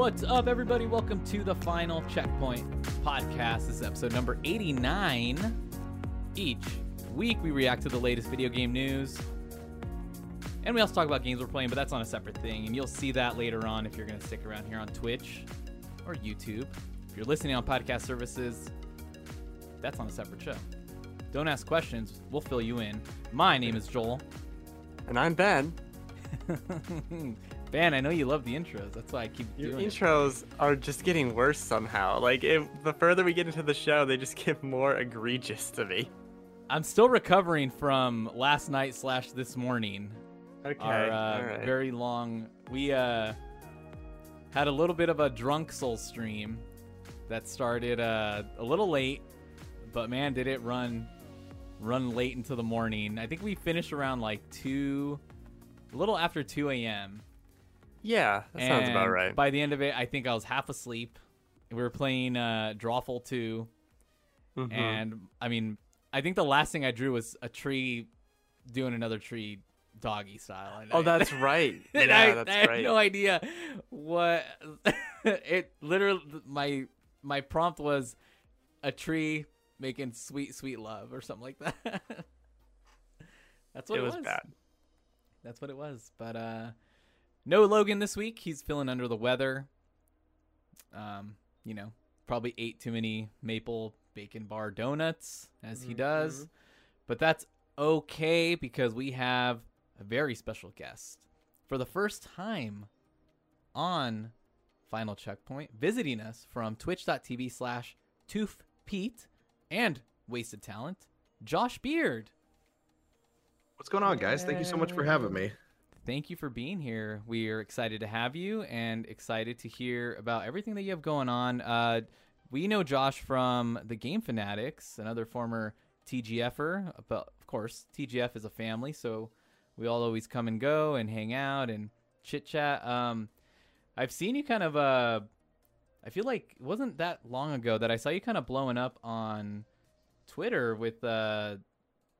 What's up, everybody? Welcome to the Final Checkpoint podcast. This is episode number 89. Each week, we react to the latest video game news. And we also talk about games we're playing, but that's on a separate thing. And you'll see that later on if you're going to stick around here on Twitch or YouTube. If you're listening on podcast services, that's on a separate show. Don't ask questions, we'll fill you in. My name is Joel. And I'm Ben. Ben, I know you love the intros. That's why I keep Your doing it. intros are just getting worse somehow. Like, if, the further we get into the show, they just get more egregious to me. I'm still recovering from last night slash this morning. Okay. Our uh, all right. very long. We uh, had a little bit of a drunk soul stream that started uh, a little late, but man, did it run run late into the morning. I think we finished around like two, a little after two a.m. yeah, that sounds about right. By the end of it, I think I was half asleep. We were playing uh, Drawful 2, Mhm. and I mean, I think the last thing I drew was a tree doing another tree doggy style. And oh, I- that's right. and yeah, I, that's I had right. no idea what it literally my my prompt was a tree making sweet sweet love or something like that. That's what it it, was bad. That's what it was. But uh no Logan this week. He's feeling under the weather. Um, you know, probably ate too many maple bacon bar donuts as he does. Mhm. But that's okay because we have a very special guest for the first time on Final Checkpoint, visiting us from twitch.tv slash toothpete and Wasted Talent, Josh Beard. What's going on, guys? Thank you so much for having me. Thank you for being here. We are excited to have you and excited to hear about everything that you have going on. Uh, we know Josh from the Game Fanatics, another former TGFer. But of course, TGF is a family, so we all always come and go and hang out and chit chat. Um, I've seen you kind of. Uh, I feel like it wasn't that long ago that I saw you kind of blowing up on Twitter with uh,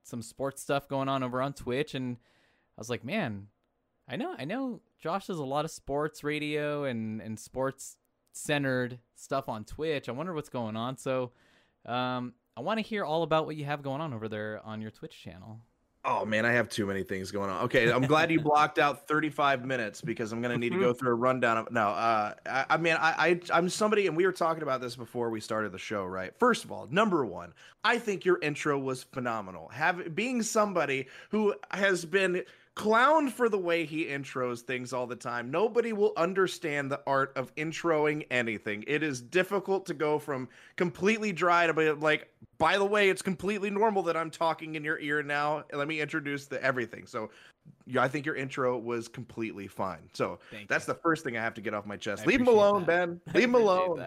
some sports stuff going on over on Twitch, and I was like, man, I know, I know. Josh does a lot of sports radio and and sports centered stuff on Twitch. I wonder what's going on. So, um, I want to hear all about what you have going on over there on your Twitch channel. Oh man, I have too many things going on. Okay, I'm glad you blocked out 35 minutes because I'm gonna need to go through a rundown of. No, uh, I, I mean, I, I, I'm somebody, and we were talking about this before we started the show, right? First of all, number one, I think your intro was phenomenal. Have being somebody who has been clowned for the way he intros things all the time. Nobody will understand the art of introing anything. It is difficult to go from completely dry to be like, by the way, it's completely normal that I'm talking in your ear now. Let me introduce the everything. So, yeah, I think your intro was completely fine. So Thank that's you. the first thing I have to get off my chest. I Leave him alone, that. Ben. Leave him alone.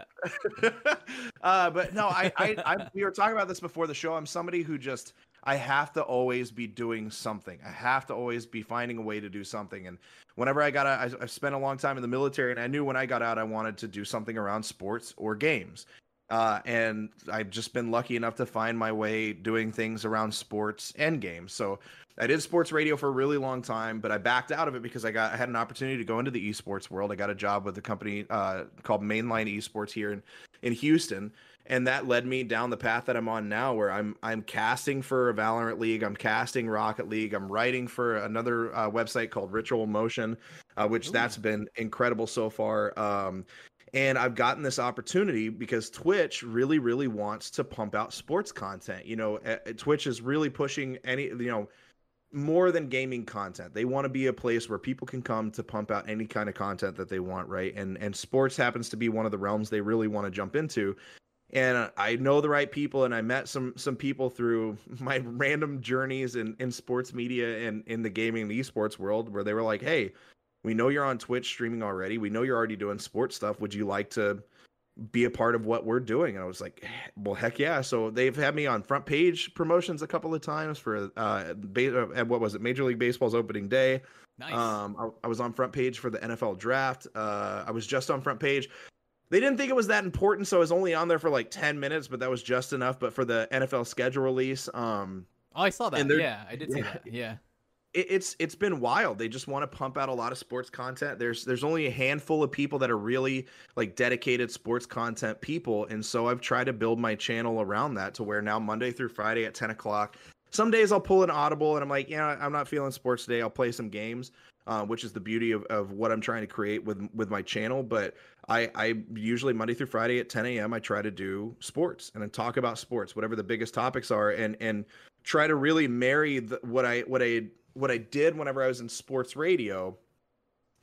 uh, but no, I, I, I, we were talking about this before the show. I'm somebody who just, I have to always be doing something. I have to always be finding a way to do something. And whenever I got out, I, I spent a long time in the military, and I knew when I got out, I wanted to do something around sports or games. Uh, and I've just been lucky enough to find my way doing things around sports and games. So I did sports radio for a really long time, but I backed out of it because I got I had an opportunity to go into the esports world. I got a job with a company uh, called Mainline Esports here in in Houston, and that led me down the path that I'm on now, where I'm I'm casting for a Valorant League, I'm casting Rocket League, I'm writing for another uh, website called Ritual Motion, uh, which that's been incredible so far. Um, and I've gotten this opportunity because Twitch really, really wants to pump out sports content. You know, uh, Twitch is really pushing any, you know, more than gaming content. They want to be a place where people can come to pump out any kind of content that they want, right? And and sports happens to be one of the realms they really want to jump into. And I know the right people, and I met some some people through my random journeys in in sports media and in the gaming and esports world, where they were like, "Hey, we know you're on Twitch streaming already. We know you're already doing sports stuff. Would you like to be a part of what we're doing?" And I was like, "Well, heck yeah!" So they've had me on front page promotions a couple of times for uh, uh what was it, Major League Baseball's opening day. Nice. Um, I, I was on front page for the NFL draft. Uh, I was just on front page. They didn't think it was that important, so I was only on there for like ten minutes, but that was just enough. But for the NFL schedule release, um, oh, I saw that. Yeah, I did see yeah. that. Yeah. It, it's it's been wild. They just want to pump out a lot of sports content. There's there's only a handful of people that are really like dedicated sports content people, and so I've tried to build my channel around that to where now Monday through Friday at 10 o'clock. Some days I'll pull an audible and I'm like, yeah, I'm not feeling sports today. I'll play some games, uh, which is the beauty of, of what I'm trying to create with with my channel. But I, I usually Monday through Friday at 10 a.m. I try to do sports and then talk about sports, whatever the biggest topics are, and and try to really marry the, what I what I what I did whenever I was in sports radio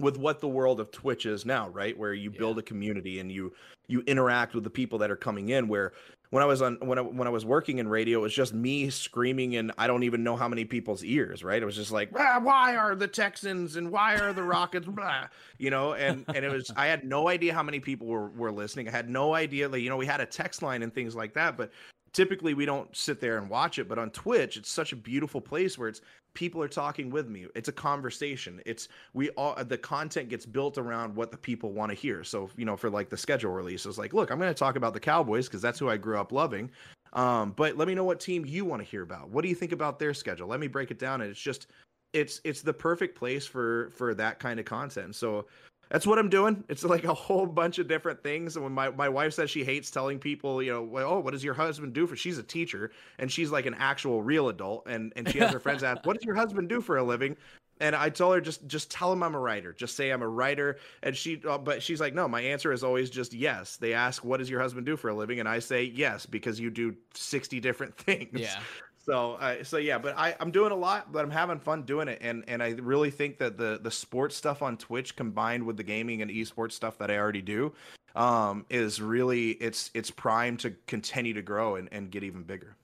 with what the world of Twitch is now, right? Where you build a community and you you interact with the people that are coming in. Where when I was on when I when I was working in radio, it was just me screaming in I don't even know how many people's ears, right? It was just like, ah, why are the Texans and why are the Rockets, blah, you know? And and it was I had no idea how many people were were listening. I had no idea, like you know, we had a text line and things like that, but typically we don't sit there and watch it but on twitch it's such a beautiful place where it's people are talking with me. It's a conversation. It's we all the content gets built around what the people want to hear. So you know for like the schedule release it's like look i'm going to talk about the cowboys because that's who i grew up loving. Um, but let me know what team you want to hear about. What do you think about their schedule? Let me break it down and it's just it's it's the perfect place for for that kind of content. So that's what I'm doing. It's like a whole bunch of different things. And when my, my wife says she hates telling people, you know, well, oh, what does your husband do for? She's a teacher and she's like an actual real adult. And and she has her friends ask, what does your husband do for a living? And I told her just just tell him I'm a writer. Just say I'm a writer. And she, uh, but she's like, no. My answer is always just yes. They ask, what does your husband do for a living? And I say yes because you do sixty different things. Yeah. So, uh, so yeah, but I, I'm doing a lot, but I'm having fun doing it, and and I really think that the the sports stuff on Twitch combined with the gaming and esports stuff that I already do, um, is really it's it's primed to continue to grow and, and get even bigger.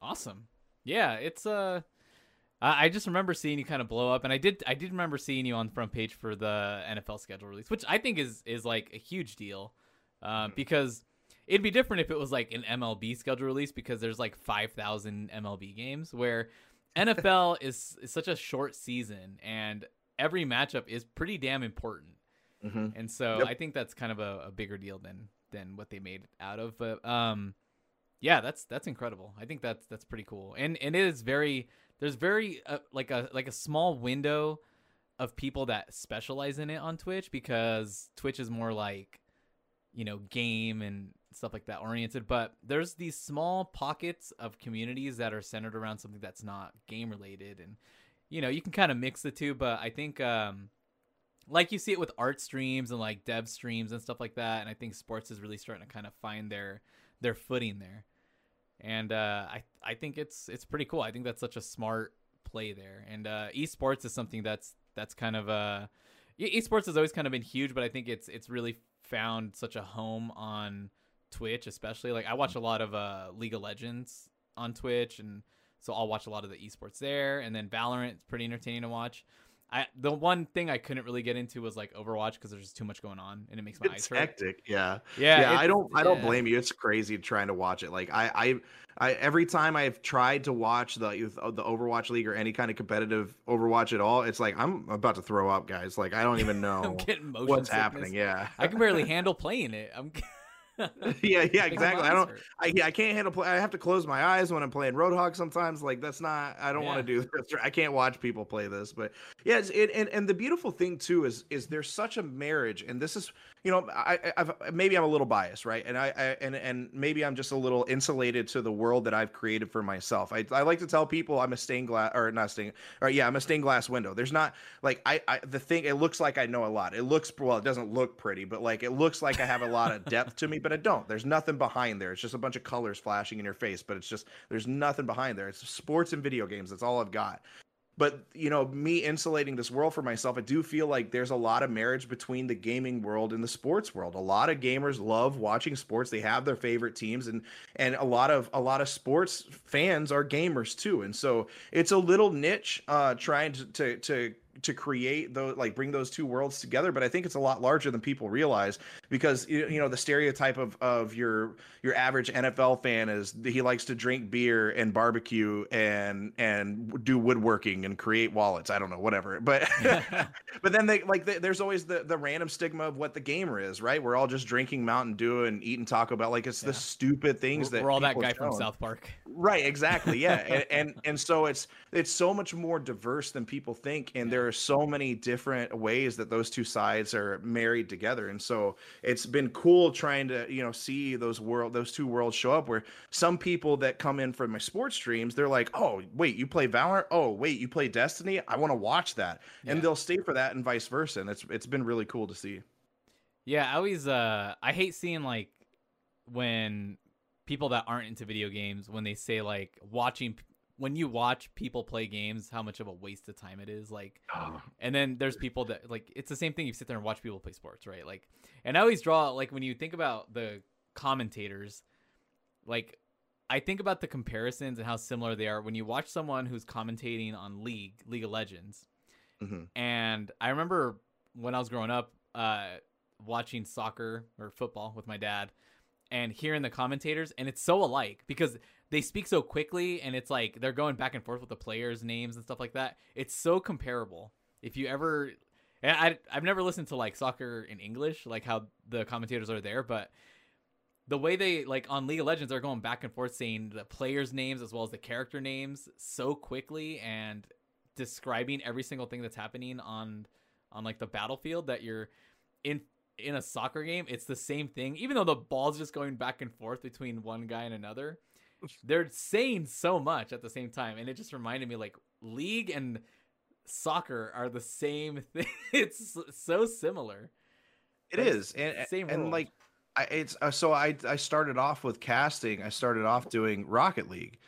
Awesome, yeah, it's uh, I just remember seeing you kind of blow up, and I did I did remember seeing you on the front page for the NFL schedule release, which I think is is like a huge deal, uh, mm-hmm. because It'd be different if it was like an MLB schedule release because there's like 5,000 MLB games where NFL is, is such a short season and every matchup is pretty damn important. Mm-hmm. And so yep. I think that's kind of a, a, bigger deal than than what they made out of. But um, yeah, that's that's incredible. I think that's that's pretty cool. And and it is very there's very uh, like a like a small window of people that specialize in it on Twitch because Twitch is more like you know game and stuff like that oriented but there's these small pockets of communities that are centered around something that's not game related and you know you can kind of mix the two but i think um like you see it with art streams and like dev streams and stuff like that and i think sports is really starting to kind of find their their footing there. And uh i i think it's it's pretty cool. I think that's such a smart play there. And uh esports is something that's that's kind of uh esports has always kind of been huge but i think it's it's really found such a home on Twitch, especially. Like I watch a lot of uh, League of Legends on Twitch, and so I'll watch a lot of the esports there. And then Valorant is pretty entertaining to watch. I the one thing I couldn't really get into was like Overwatch because there's just too much going on and it makes my it's eyes hurt. hectic. Yeah, yeah. yeah I don't I don't yeah. blame you. It's crazy trying to watch it. Like I I. I, every time I've tried to watch the the Overwatch League or any kind of competitive Overwatch at all, it's like I'm about to throw up, guys. Like I don't even know what's sickness. happening. Yeah, I can barely handle playing it. I'm yeah, yeah, exactly. I don't. I, I can't handle. Play, I have to close my eyes when I'm playing Roadhog. Sometimes, like that's not. I don't yeah. want to do this. I can't watch people play this. But yeah, it, and and the beautiful thing too is is there's such a marriage, and this is you know I I've, maybe I'm a little biased, right? And I, I and and maybe I'm just a little insulated to the world that I've created for myself. I I like to tell people I'm a stained glass or not stained or yeah I'm a stained glass window. There's not like I I the thing. It looks like I know a lot. It looks well. It doesn't look pretty, but like it looks like I have a lot of depth to me, but I don't. There's nothing behind there. It's just a bunch of colors flashing in your face, but it's just there's nothing behind there. It's sports and video games. That's all I've got. But you know, me insulating this world for myself, I do feel like there's a lot of marriage between the gaming world and the sports world. A lot of gamers love watching sports. They have their favorite teams, and and a lot of a lot of sports fans are gamers too. And so it's a little niche uh, trying to, to to to create those like bring those two worlds together but i think it's a lot larger than people realize because you you know the stereotype of of your your average nfl fan is he likes to drink beer and barbecue and and do woodworking and create wallets i don't know whatever but but then they like the, there's always the the random stigma of what the gamer is right we're all just drinking mountain dew and eating taco bell like it's Yeah. the stupid things we're, that we're all that guy from. South Park. Right, exactly. Yeah. and, and and so it's it's so much more diverse than people think and there are so many different ways that those two sides are married together. And so it's been cool trying to, you know, see those world those two worlds show up where some people that come in from my sports streams, they're like, "Oh, wait, you play Valorant? Oh, wait, you play Destiny? I want to watch that." And they'll stay for that and vice versa. And it's it's been really cool to see. Yeah, I always uh I hate seeing like when people that aren't into video games when they say like watching when you watch people play games how much of a waste of time it is like and then there's people that like it's the same thing you sit there and watch people play sports right? Like and i always draw like when you think about the commentators like i think about the comparisons and how similar they are. When you watch someone who's commentating on league league of legends Mhm. and i remember when i was growing up uh watching soccer or football with my dad and hearing the commentators and it's so alike because they speak so quickly and it's like they're going back and forth with the players names and stuff like that. It's so comparable. If you ever I, i've never listened to like soccer in english like how the commentators are there but the way they like on league of legends they're going back and forth saying the players names as well as the character names so quickly and describing every single thing that's happening on on like the battlefield that you're in in a soccer game. It's the same thing. Even though the ball's just going back and forth between one guy and another they're saying so much at the same time and it just reminded me like league and soccer are the same thing it's so similar It That's is, and same and world. like, I, it's uh, so I I started off with casting. I started off doing Rocket League,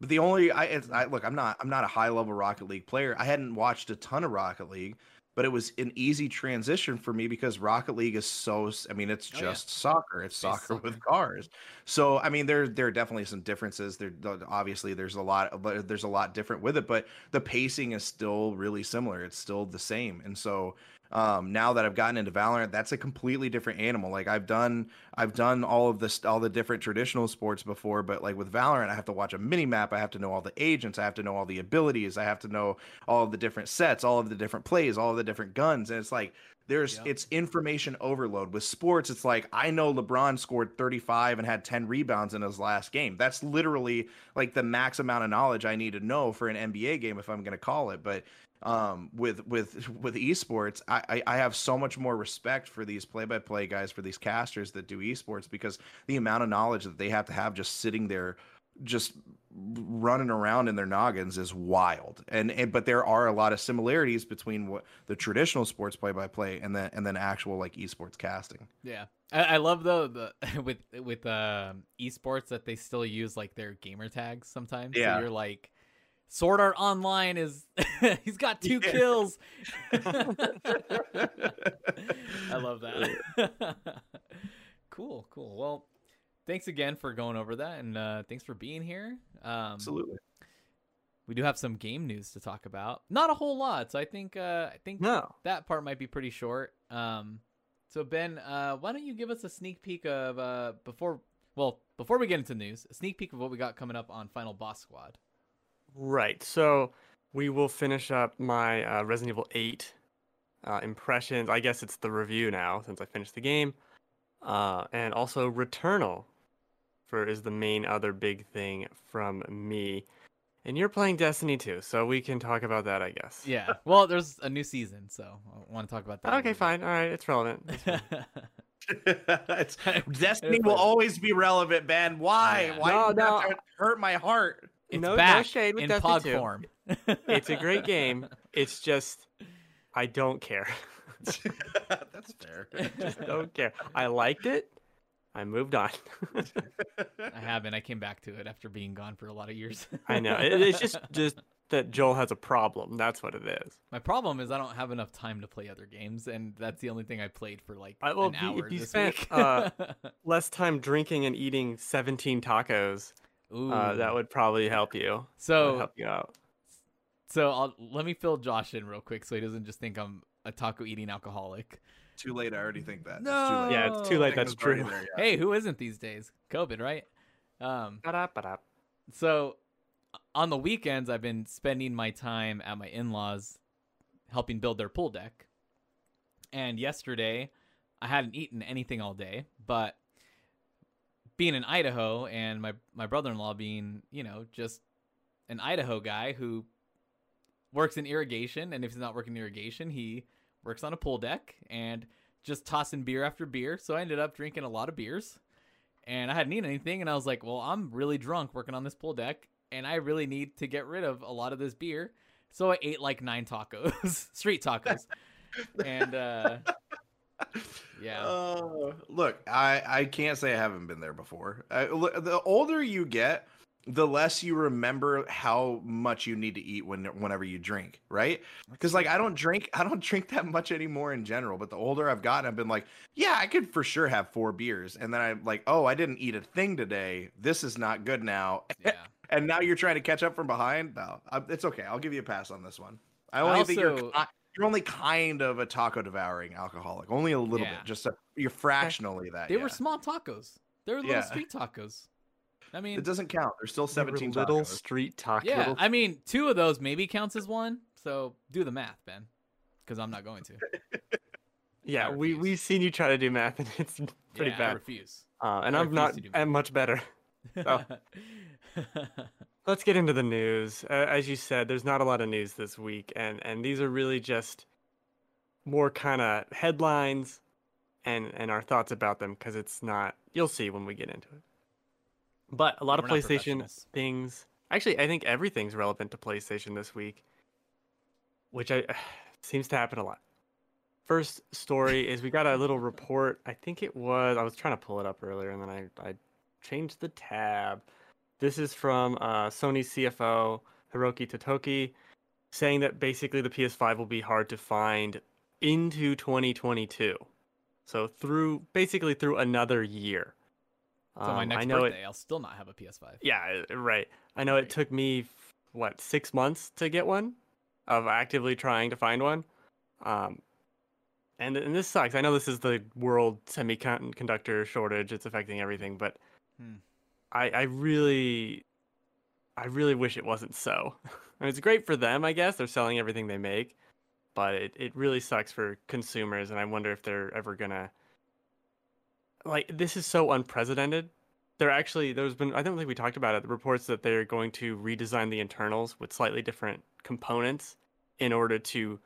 but the only I, it's, I look, I'm not I'm not a high level Rocket League player. I hadn't watched a ton of Rocket League, but it was an easy transition for me because Rocket League is so I mean, it's Oh, yeah. just soccer. It's It's soccer with cars. So I mean, there there are definitely some differences. There obviously there's a lot, but there's a lot different with it. But the pacing is still really similar. It's still the same, and so um now that i've gotten into valorant that's a completely different animal. Like i've done i've done all of this all the different traditional sports before but like with valorant i have to watch a mini map i have to know all the agents i have to know all the abilities i have to know all of the different sets all of the different plays all of the different guns and it's like there's it's information overload. With sports it's like i know lebron scored 35 and had 10 rebounds in his last game. That's literally like the max amount of knowledge i need to know for an nba game if i'm going to call it but um with with with esports I, I i have so much more respect for these play-by-play guys for these casters that do esports because the amount of knowledge that they have to have just sitting there just running around in their noggins is wild and, and but there are a lot of similarities between what the traditional sports play-by-play and then and then actual like esports casting Yeah, I, I love though the with with um esports that they still use like their gamer tags sometimes. Yeah. so you're like, Sword Art Online is he's got two Yeah. kills. I love that. cool, cool. Well, thanks again for going over that, and uh, thanks for being here. Um, absolutely we do have some game news to talk about. Not a whole lot, so I think uh, I think No. that part might be pretty short. Um, so Ben, uh, why don't you give us a sneak peek of uh, before well before we get into news, a sneak peek of what we got coming up on Final Boss Squad. Right. So we will finish up my uh, Resident Evil 8 uh, impressions. I guess it's the review now since I finished the game. Uh, and also Returnal for is the main other big thing from me. And you're playing Destiny too, so we can talk about that, I guess. Yeah. Well, there's a new season, so I want to talk about that. Okay, little fine. All right, it's relevant. It's fine. bit. it's, destiny will always be relevant man why Yeah. why No, do no. hurt my heart it's No- no shade with in Destiny Pog 2. form. it's a great game. It's just I don't care. that's fair just don't care. I liked it. I moved on. I haven't. I came back to it after being gone for a lot of years. I know. It, it's just just that Joel has a problem. That's what it is. My problem is I don't have enough time to play other games, and that's the only thing I played for like I- well, an if you- if hour you this spent, week. uh, Less time drinking and eating 17 tacos. Ooh. Uh, that would probably help you. So help you out. So I'll, let me fill Josh in real quick so he doesn't just think I'm a taco eating alcoholic. Too late. I already think that. No. Yeah, it's too late. It's That's too late. true. There, yeah. Hey, who isn't these days? COVID, right? Um, Ba-da-ba-da. so on the weekends, I've been spending my time at my in-laws, helping build their pool deck. And yesterday, I hadn't eaten anything all day, but being in Idaho and my my brother-in-law being, you know, just an Idaho guy who works in irrigation, and if he's not working in irrigation, he works on a pool deck and just tossing beer after beer. So I ended up drinking a lot of beers, and I hadn't eaten anything, and I was like, well, I'm really drunk working on this pool deck, and I really need to get rid of a lot of this beer. So I ate like nine tacos, street tacos, and uh, yeah. Uh, look, I I can't say I haven't been there before. I, look, the older you get, the less you remember how much you need to eat when whenever you drink, right? Because like I don't drink, I don't drink that much anymore in general. But the older I've gotten, I've been like, yeah, I could for sure have four beers, and then I'm like, oh, I didn't eat a thing today. This is not good now. yeah. and now you're trying to catch up from behind. No, it's okay. I'll give you a pass on this one. I I only think you're also- you're only kind of a taco devouring alcoholic, only a little Yeah. bit, just a, you're fractionally that. They yeah. were small tacos. They were little Yeah. street tacos. I mean, It doesn't count. There's still They were 17 little tacos. street tacos. yeah. I mean, two of those maybe counts as one. So do the math, Ben, because I'm not going to. yeah, we we've seen you try to do math, and it's pretty yeah, I bad. refuse. Uh, and I I'm not to do uh, much better. Oh. Let's get into the news. Uh, as you said, there's not a lot of news this week, and and these are really just more kind of headlines and and our thoughts about them because it's not. You'll see when we get into it. But a lot We're of PlayStation things. Actually, I think everything's relevant to PlayStation this week, which I seems to happen a lot. First story is we got a little report. I think it was I was trying to pull it up earlier, and then I I changed the tab. This is from uh, Sony CFO Hiroki Totoki saying that basically the PS5 will be hard to find into 2022. So through basically through another year. so my Um, next birthday, it. I'll still not have a PS5. Yeah, uh, right. I know it took me what six months to get one, of actively trying to find one. Um, and and this sucks. I know this is the world semiconductor shortage. It's affecting everything, but Hmm. I I really, I really wish it wasn't so. I mean, it's great for them, I guess. They're selling everything they make, but it it really sucks for consumers. And I wonder if they're ever gonna. Like this is so unprecedented they're actually there's been I don't think we talked about it. The reports that they're going to redesign the internals with slightly different components in order to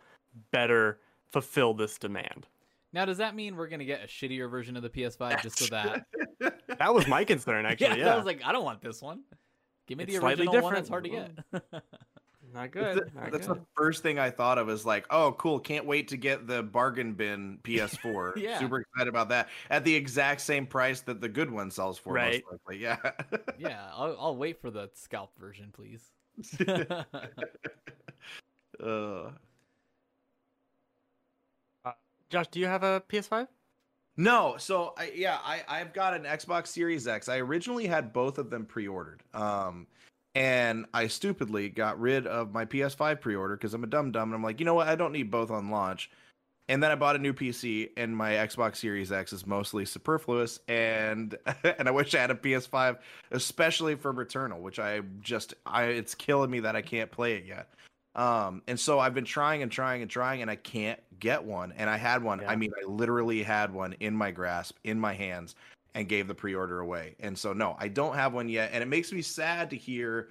better fulfill this demand. Now, does that mean we're gonna get a shittier version of the PS5 just so that? That was my concern actually. Yeah, I was like, I don't want this one. Give me It's the slightly original one that's hard to get. not good. the- not That's good. the first thing I thought of is like, oh, cool. Can't wait to get the bargain bin PS4. Yeah. Super excited about that at the exact same price that the good one sells for. Right. Most likely. Yeah. yeah, I'll, I'll wait for the scalp version, please. uh, Josh, do you have a PS5? No, so I, yeah, I I've got an Xbox Series X. I originally had both of them pre-ordered. Um and I stupidly got rid of my PS5 pre-order because I'm a dumb dumb and I'm like, you know what, I don't need both on launch. And then I bought a new PC and my Xbox Series X is mostly superfluous and and I wish I had a PS5, especially for Returnal, which I just I it's killing me that I can't play it yet. Um, and so I've been trying and trying and trying, and I can't get one. And I had one. I mean, I literally had one in my grasp, in my hands, and gave the pre-order away. And so no, I don't have one yet, and it makes me sad to hear.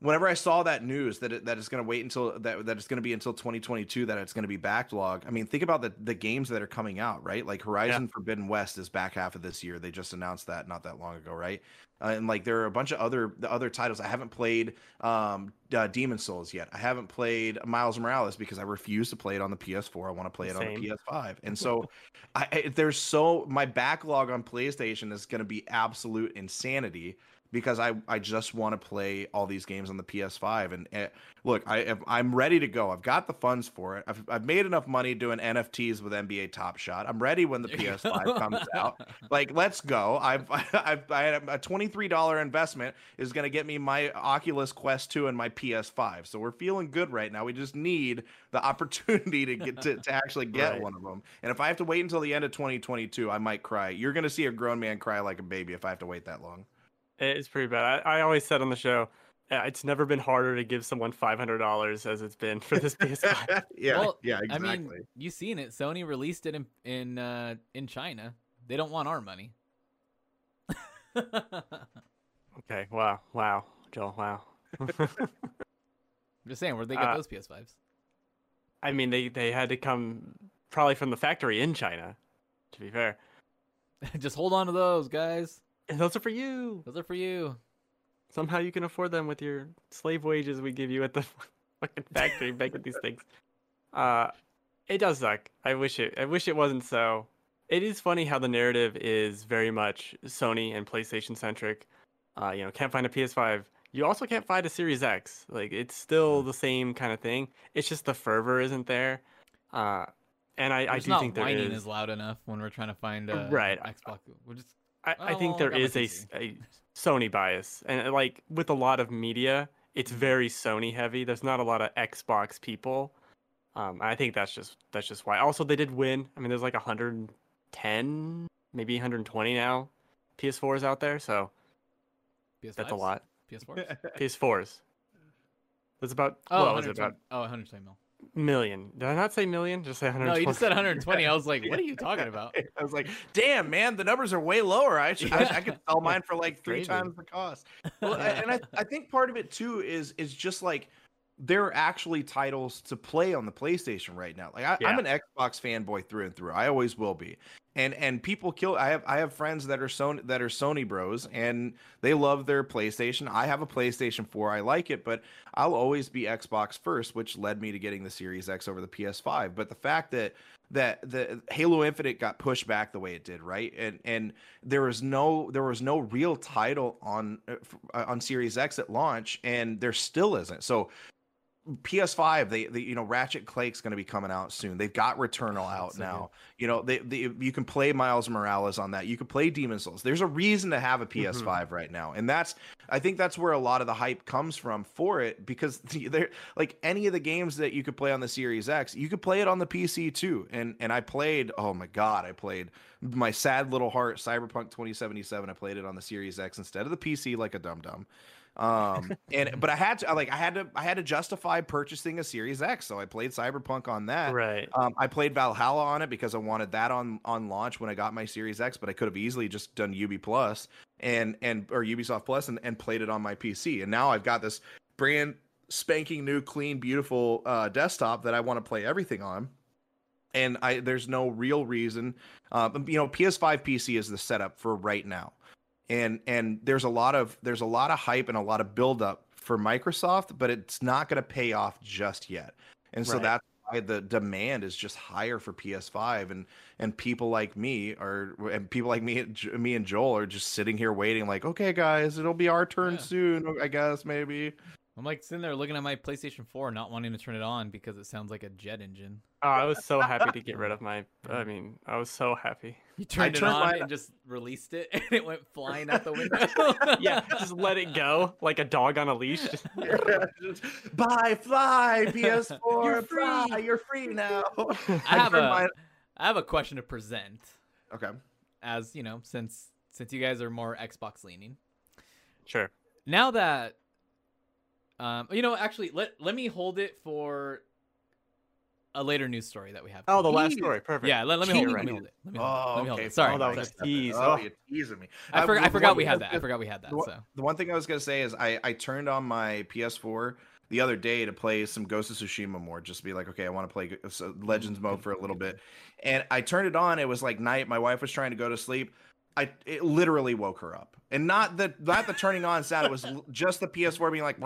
Whenever I saw that news that it, that it's going to wait until that that it's going to be until 2022 that it's going to be backlog. I mean, think about the the games that are coming out, right? Like Horizon Forbidden West is back half of this year. They just announced that not that long ago, right? Uh, and like there are a bunch of other the other titles I haven't played um uh, Demon's Souls yet. I haven't played Miles Morales because I refuse to play it on the PS4. I want to play it on Same. the PS5. And so I, I there's so my backlog on PlayStation is going to be absolute insanity because I I just want to play all these games on the PS5 and uh, look, I I'm ready to go. I've got the funds for it. I've I've made enough money doing NFTs with NBA Top Shot. I'm ready when the PS5 comes out. Like, let's go. I've I've I had a $23 investment is going to get me my Oculus Quest 2 and my PS5. So we're feeling good right now. We just need the opportunity to get to, to actually get Right. one of them. And if I have to wait until the end of 2022, I might cry. You're going to see a grown man cry like a baby if I have to wait that long. It's pretty bad. I, I always said on the show, uh, it's never been harder to give someone five hundred dollars as it's been for this PS5. yeah, Well, yeah, I mean, you seen it. Sony released it in in uh, in China. They don't want our money. Okay. Wow. Wow. Joel. Wow. I'm just saying, where'd they get Uh, those PS5s? I mean, they they had to come probably from the factory in China. To be fair, just hold on to those, guys. And those are for you. Those are for you. Somehow you can afford them with your slave wages we give you at the fucking factory making these things. Uh, it does suck. I wish it. I wish it wasn't so. It is funny how the narrative is very much Sony and PlayStation centric. Uh, you know, can't find a PS5. You also can't find a Series X. Like it's still the same kind of thing. It's just the fervor isn't there. Uh, and I, I do not think there whining is. as loud enough when we're trying to find a Right. Xbox. We're just I, I Oh, think there my a, a Sony bias, and uh, like with a lot of media, it's very Sony heavy. There's not a lot of Xbox people. Um, I think that's just that's just why. Also, they did win. I mean, there's like 110, maybe 120 now PS4s out there, so PS5s? that's a lot. PS4. PS4s. That's about Oh, what was it about oh, 120 mil. Million? Did I not say million? Just say 120. No, you just said 120. I was like, what are you talking about? I was like, "Damn, man, the numbers are way lower. I should, I, I could sell mine for like three times the cost." Well, and I, I think part of it too is is just like there are actually titles to play on the PlayStation right now. Like I, I'm Yeah. an Xbox fanboy through and through. I always will be. And and people kill. I have I have friends that are Sony that are Sony bros, and they love their PlayStation. I have a PlayStation 4. I like it, but I'll always be Xbox first, which led me to getting the Series X over the PS5. But the fact that that the Halo Infinite got pushed back the way it did, right? And and there was no there was no real title on uh, uh, on Series X at launch, and there still isn't. So PS5, they, they you know Ratchet Clank's going to be coming out soon. They've got Returnal out so now. You know they, they you can play Miles Morales on that. You can play Demon's Souls. There's a reason to have a mm-hmm. PS5 right now, and that's I think that's where a lot of the hype comes from for it because they're like any of the games that you could play on the Series X, you could play it on the PC too. And and I played, oh my god, I played my sad little heart Cyberpunk 2077. I played it on the Series X instead of the PC like a dum dum. Um and but I had to like I had to I had to justify purchasing a Series X, so I played Cyberpunk on that. right. Um, I played Valhalla on it because I wanted that on on launch when I got my Series X, but I could have easily just done UB Plus and and or Ubisoft Plus and, and played it on my PC. And now I've got this brand spanking new, clean, beautiful uh, desktop that I want to play everything on. And I there's no real reason, uh, you know, PS5 PC is the setup for right now, and and there's a lot of there's a lot of hype and a lot of buildup for Microsoft, but it's not going to pay off just yet. And so Right. that's why the demand is just higher for PS5 and and people like me are and people like me me and Joel are just sitting here waiting like okay guys it'll be our turn Yeah. soon I guess maybe I'm like sitting there looking at my PlayStation 4, not wanting to turn it on because it sounds like a jet engine. Oh, I was so happy to get rid of my. I mean, I was so happy. You turned it turned on mine- and just released it, and it went flying out the window. Yeah, just let it go like a dog on a leash. Just- Just, bye fly PS4 You're fly, free. you're free now I have turned a, mine- I have a question to present. okay As you know, since since you guys are more Xbox leaning, Sure. now that, um, you know, actually, let let me hold it for a later news story that we have. Oh, the last Jeez. story. Perfect. yeah. Let, let me hold it. Let me hold it. Let me hold it. oh Let me hold okay it. Sorry. Oh, that was sorry. a tease. oh Oh. you're teasing me I, Uh, forgot. I forgot one we had that. I forgot we had that. the, So the one thing I was gonna say is I I turned on my PS4 the other day to play some Ghost of Tsushima more, just to be like, okay, I want to play Legends mode for a little bit, and I turned it on. It was like night. My wife was trying to go to sleep. I it literally woke her up, and not the not the turning on sound. It was just the PS4 being like.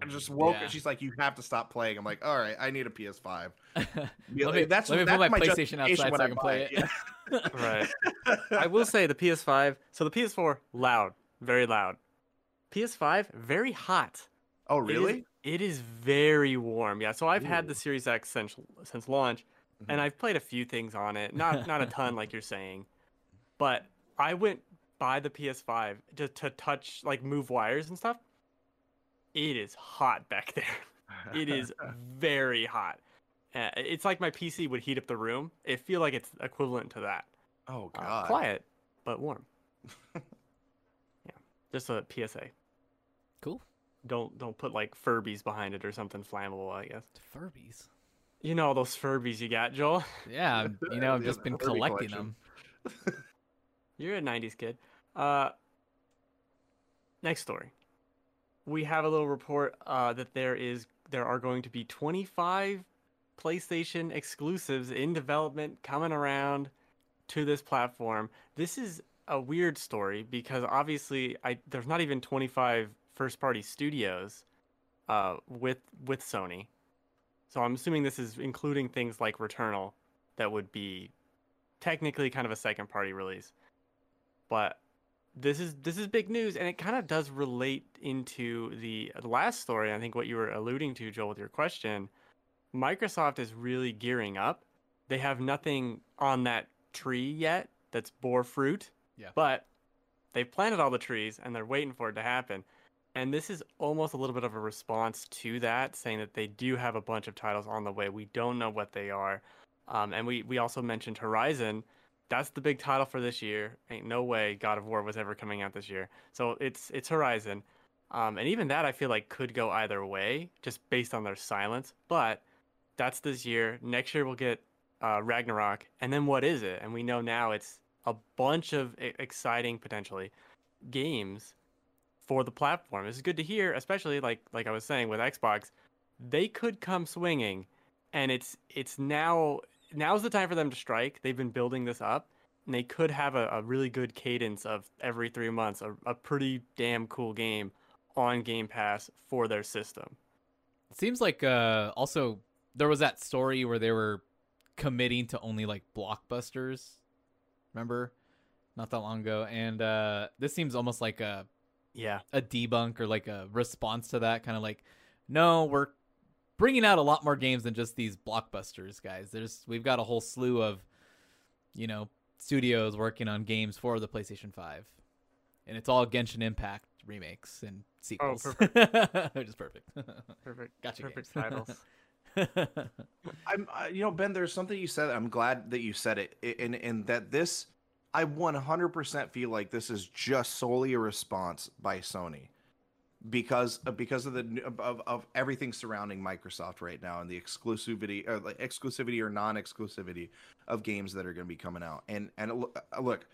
I just woke Yeah. She's like, "You have to stop playing." I'm like, "All right, I need a PS5." let me, that's let me that's put my my PlayStation outside so I can play it. Yeah. Right. I will say the PS5. So the PS4 loud. very loud. PS5, very hot. Oh, really? It is, very warm. Yeah. So I've had the Series X since since launch, and mm-hmm. I've played a few things on it. Not not a ton like you're saying, but I went by the PS5 just to touch like move wires and stuff. It is hot back there. It is very hot. Uh, it's like my PC would heat up the room. It feel like it's equivalent to that. oh Uh, god. quiet but warm. yeah, just a PSA. Cool. Don't don't put like Furbies behind it or something flammable. I guess Furbies. you know all those Furbies you got, Joel. Yeah, you know, I've just been Furby collecting collection. them. You're a '90s kid. Uh, next story. We have a little report uh, that there is there are going to be 25 PlayStation exclusives in development coming around to this platform. This is a weird story because obviously I there's not even 25 first party studios uh, with with Sony. So I'm assuming this is including things like Returnal that would be technically kind of a second party release. But this is this is big news and it kind of does relate into the last story, I think what you were alluding to Joel with your question. Microsoft is really gearing up. They have nothing on that tree yet that's bore fruit. Yeah. But they've planted all the trees and they're waiting for it to happen. And this is almost a little bit of a response to that, saying that they do have a bunch of titles on the way. We don't know what they are. Um, and we, we also mentioned Horizon. That's the big title for this year. Ain't no way God of War was ever coming out this year. So it's it's Horizon. Um, and even that I feel like could go either way, just based on their silence. But that's this year. Next year we'll get uh, Ragnarok, and then what is it? And we know now it's a bunch of exciting potentially games for the platform. This is good to hear, especially like like I was saying with Xbox, they could come swinging, and it's it's now now's the time for them to strike. They've been building this up, and they could have a, a really good cadence of every three months, a, a pretty damn cool game on Game Pass for their system. It seems like uh also there was that story where they were committing to only like blockbusters. Remember? Not that long ago. And uh this seems almost like a Yeah, a debunk or like a response to that kind of like no, we're bringing out a lot more games than just these blockbusters, guys. There's we've got a whole slew of you know, studios working on games for the PlayStation 5. And it's all Genshin Impact remakes and sequels. oh, perfect. Which is perfect. perfect. Gotcha Perfect games. titles. I'm, uh, you know, Ben. There's something you said. I'm glad that you said it, and and that this, I 100% feel like this is just solely a response by Sony, because uh, because of the of, of, everything surrounding Microsoft right now and the exclusivity, or like exclusivity or non-exclusivity of games that are going to be coming out. And and uh, look,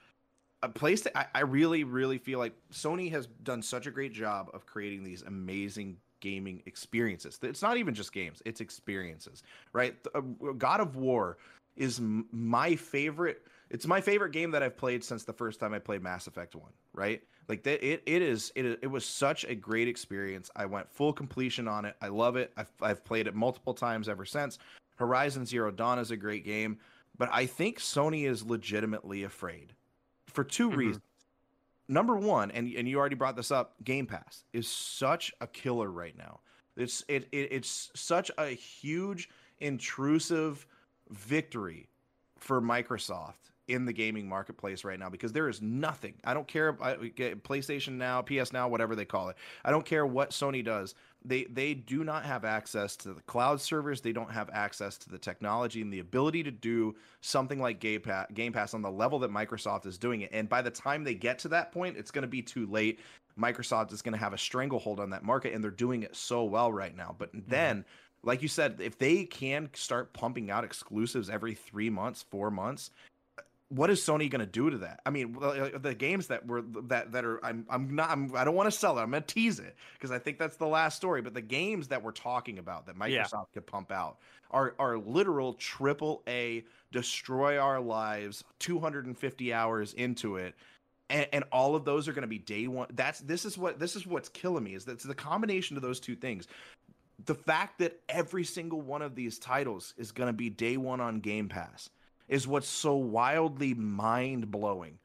a place that I, I really really feel like Sony has done such a great job of creating these amazing gaming experiences. It's not even just games; it's experiences, right? Uh, God of War is my favorite. It's my favorite game that I've played since the first time I played Mass Effect One. Right? Like that, it it is it it was such a great experience. I went full completion on it. I love it. I've I've played it multiple times ever since. Horizon Zero Dawn is a great game, but I think Sony is legitimately afraid for 2 Mhm. reasons. Number one, and and you already brought this up, Game Pass is such a killer right now. It's it, it it's such a huge intrusive victory for Microsoft in the gaming marketplace right now because there is nothing. I don't care I, PlayStation Now, PS Now, whatever they call it. I don't care what Sony does. They they do not have access to the cloud servers. They don't have access to the technology and the ability to do something like Game Pass, Game Pass on the level that Microsoft is doing it. And by the time they get to that point, it's going to be too late. Microsoft is going to have a stranglehold on that market, and they're doing it so well right now. But mm-hmm. then, like you said, if they can start pumping out exclusives every three months, four months, what is Sony going to do to that? I mean, uh, the games that were that that are I'm I'm not I'm, I don't want to sell it. I'm going to tease it because I think that's the last story. But the games that we're talking about that Microsoft Yeah. could pump out are are literal triple A destroy our lives 250 hours into it and, and all of those are going to be day one that's this is what this is what's killing me is that's the combination of those two things the fact that every single one of these titles is going to be day one on game pass is what's so wildly mind-blowing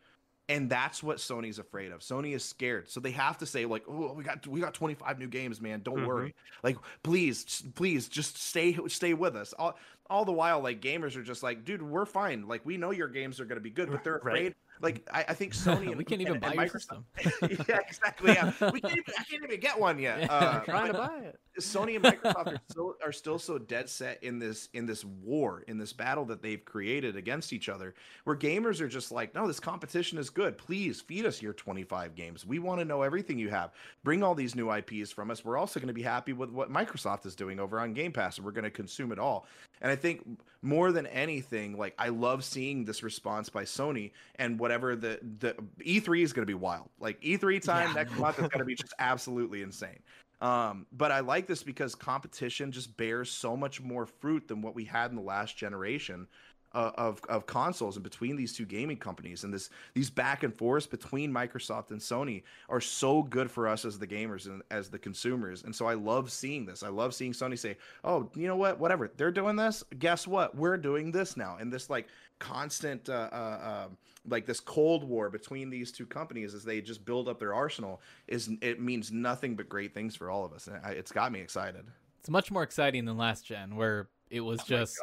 and that's what Sony's afraid of. Sony is scared, so they have to say like, "Oh, we got we got 25 new games, man. Don't Mhm. worry. Like, please, please, just stay stay with us." All all the while, like gamers are just like, "Dude, we're fine. Like, we know your games are gonna be good, but they're Right. afraid." Like, I, I think Sony and we can't even and- buy and Microsoft- yeah, exactly. Yeah, we can't even, I can't even get one yet. Yeah. Uh, Trying to buy it. Sony and Microsoft are still are still so dead set in this in this war in this battle that they've created against each other where gamers are just like no this competition is good please feed us your 25 games we want to know everything you have bring all these new IPs from us we're also going to be happy with what Microsoft is doing over on Game Pass and we're going to consume it all and I think more than anything like I love seeing this response by Sony and whatever the the E3 is going to be wild. Like E3 time Yeah. next month is going to be just absolutely insane. Um, but I like this because competition just bears so much more fruit than what we had in the last generation of of consoles and between these two gaming companies and this these back and forths between Microsoft and Sony are so good for us as the gamers and as the consumers. And so I love seeing this. I love seeing Sony say, "Oh, you know what? Whatever. They're doing this. Guess what? We're doing this now." And this like constant uh, uh, uh, like this cold war between these two companies as they just build up their arsenal is it means nothing but great things for all of us and I, it's got me excited It's much more exciting than last gen, where it was Oh just.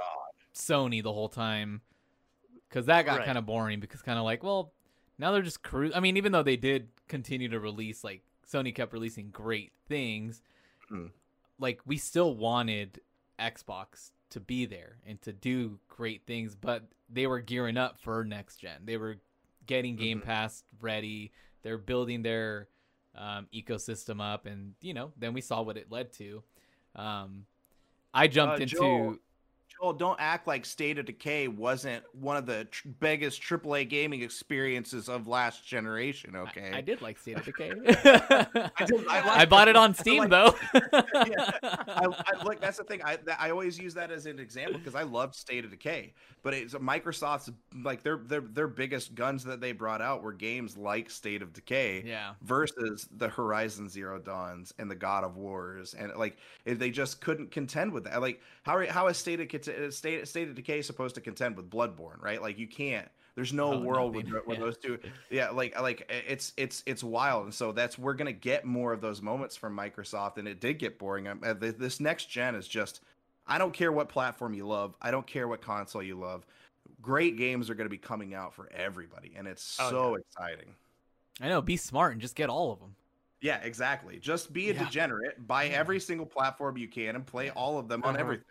Sony the whole time. Because that got Right. kind of boring. Because kind of like, well, now they're just cru I mean, even though they did continue to release, like Sony kept releasing great things, Mhm. like we still wanted Xbox to be there and to do great things, but they were gearing up for next gen. They were getting Game Mhm. Pass ready. They're building their um, ecosystem up, and you know, then we saw what it led to. Um, I jumped Uh, into Joel, Joel, don't act like State of Decay wasn't one of the tr- biggest AAA gaming experiences of last generation. Okay, I, did like State of Decay. I I, did- I liked bought it it. on I Steam liked though. I, I like that's the thing. I that, I always use that as an example because I loved State of Decay, but it's Microsoft's like their their their biggest guns that they brought out were games like State of Decay yeah, versus the Horizon Zero Dawns and the God of Wars, and like if they just couldn't contend with that. Like how are- how is State of State State of Decay is supposed to contend with Bloodborne? Right? Like you can't. There's no Oh, world nothing. with, with Yeah. those two. Yeah, like like it's it's it's wild, and so that's we're gonna get more of those moments from Microsoft, and it did get boring. Um, uh, th- This next gen is just. I don't care what platform you love. I don't care what console you love. Great games are going to be coming out for everybody, and it's Oh, so exciting. I know. Be smart and just get all of them. Yeah, exactly. Just be a Yeah. degenerate, buy Yeah. every single platform you can, and play all of them on Uh-huh. everything.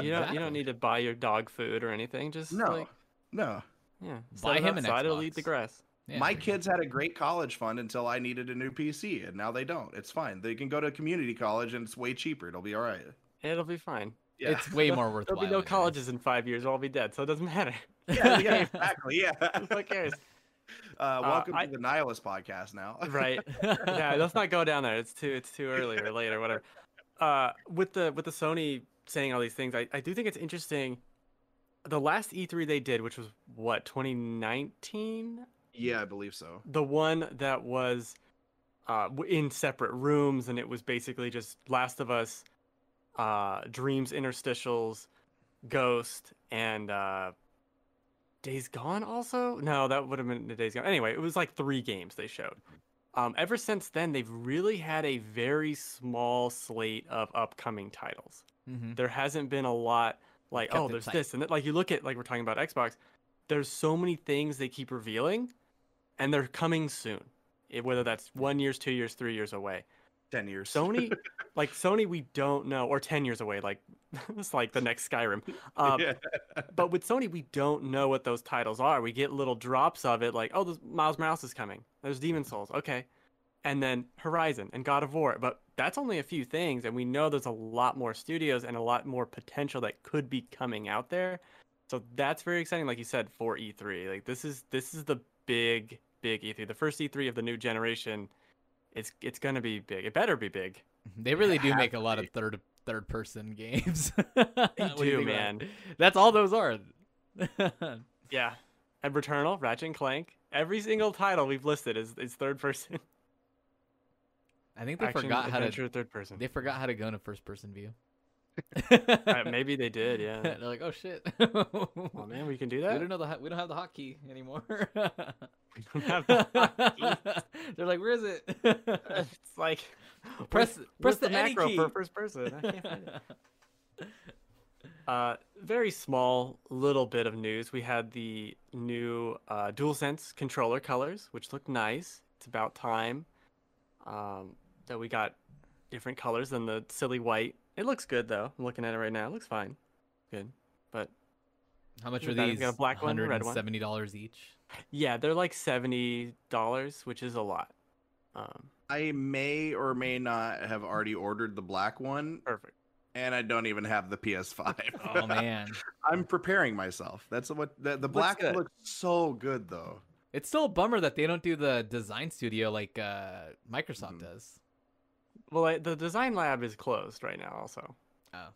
You don't you don't need to buy your dog food or anything. Just No, like no. yeah, Buy him an outside, It'll eat the grass. Yeah. My kids had a great college fund until I needed a new PC, and now they don't. It's fine. They can go to community college, and it's way cheaper. It'll be all right. It'll be fine. Yeah, It's way more worthwhile. There'll be no colleges in five years. We'll all be dead, so it doesn't matter. yeah, yeah, exactly. Yeah. Who cares? Uh, welcome I- to the Nihilist podcast now. Right. yeah, let's not go down there. It's too it's too early or late or whatever. Uh, with the with the Sony saying all these things, I, I do think it's interesting. The last E3 they did, which was what 2019, yeah, I believe so. the one that was uh, in separate rooms, and it was basically just Last of Us, uh, Dreams interstitials, Ghost, and uh, Days Gone. Also, no, that would have been the Days Gone. Anyway, it was like three games they showed. Um, ever since then, they've really had a very small slate of upcoming titles Mhm. there hasn't been a lot like oh there's tight. this and that. like you look at like we're talking about xbox there's so many things they keep revealing and they're coming soon Eh, whether that's one years two years three years away Ten years. sony like sony we don't know or 10 years away like it's like the next skyrim um, yeah. but with sony we don't know what those titles are we get little drops of it like oh this miles morales is coming there's Demon's Souls okay and then horizon and god of war but that's only a few things and we know there's a lot more studios and a lot more potential that could be coming out there. So that's very exciting like you said for e3 like this is this is the big big e3 the first e3 of the new generation it's it's gonna be big. It better be big. They really do make a lot of third third person games. they do you do about man. it? That's all those are. yeah. And returnal ratchet and clank. Every single title we've listed is, is third person I think they action forgot how to third person they forgot how to go into first person view. Uh, maybe they did. Yeah. They're like, oh shit. Oh man, we can do that. We don't know the hot- we don't have the hotkey anymore. We don't have the hotkey. They're like, where is it? it's like press where's- press where's the, any macro key. for first person. I can't find it. Uh, very small little bit of news. We had the new uh, DualSense controller colors, which look nice. It's about time um, that we got different colors than the silly white. It looks good though. I'm looking at it right now. It looks fine. Good. But How much are got- we these? got a black one and red one. Seventy dollars each. yeah, they're like seventy dollars, which is a lot. Um, I may or may not have already ordered the black one, perfect. and I don't even have the PS5. Oh man, I'm preparing myself. That's what the, the black good. looks so good though. it's still a bummer that they don't do the design studio like uh, Microsoft Mhm. does. Well, I, the design lab is closed right now. Also, Oh.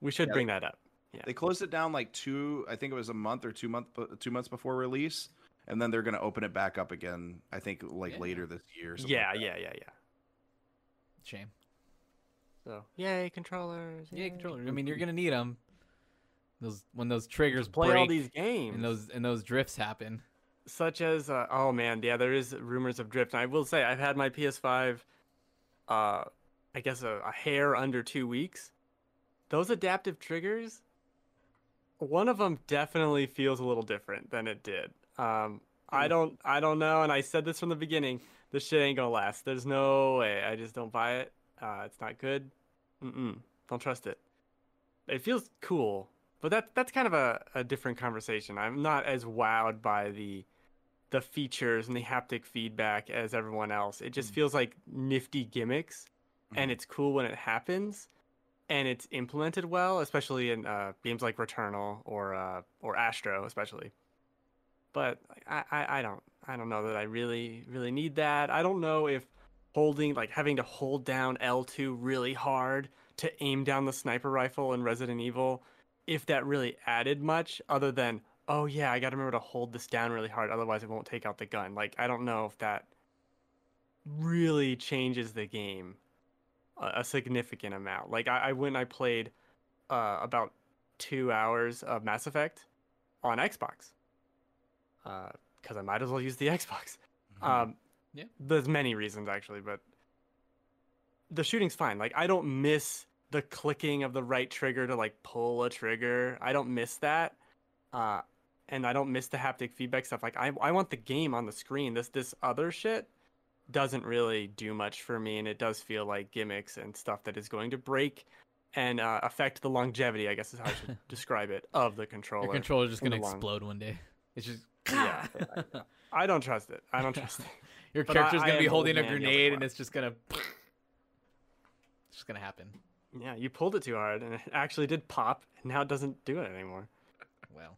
we should Yeah, bring that up. Yeah, they closed it down like two. I think it was a month or two month two months before release, and then they're gonna open it back up again. I think like Yeah. later this year. something Yeah, like yeah, yeah, yeah. Shame. So, yay, controllers. Yay controllers! I mean, you're gonna need them. Those when those triggers play break all these games. and those and those drifts happen. such as uh, oh man, yeah, there is rumors of drift. And I will say I've had my PS5 uh I guess a, a hair under 2 weeks. Those adaptive triggers one of them definitely feels a little different than it did. Um I Hmm. don't I don't know and I said this from the beginning. This shit ain't to last. There's no way. I just don't buy it. Uh it's not good. Mm-mm. Don't trust it. It feels cool, but that that's kind of a, a different conversation. I'm not as wowed by the the features and the haptic feedback as everyone else. It just Mm. feels like nifty gimmicks, and Mhm. it's cool when it happens, and it's implemented well, especially in uh, games like Returnal or uh, or Astro, especially. But I, I, I don't I don't know that I really really need that. I don't know if holding like having to hold down L2 really hard to aim down the sniper rifle in Resident Evil if that really added much other than oh yeah, I got to remember to hold this down really hard otherwise it won't take out the gun. Like I don't know if that really changes the game a, a significant amount. Like I, I went and I played uh, about 2 hours of Mass Effect on Xbox. Uh cuz I might as well use the Xbox. Mhm. Um, Yeah. There's many reasons actually, but the shooting's fine. Like I don't miss the clicking of the right trigger to like pull a trigger. I don't miss that. Uh, and I don't miss the haptic feedback stuff. Like I, I want the game on the screen. This this other shit doesn't really do much for me, and it does feel like gimmicks and stuff that is going to break and uh, affect the longevity. I guess is how I should describe it of the controller. Your controller's just gonna long- explode one day. It's just Yeah, I don't trust it. I don't trust it. your But I- character's I gonna be am holding a man, yells at grenade and it's just gonna. It's just gonna happen. Yeah, you pulled it too hard, and it actually did pop, and now it doesn't do it anymore. Well,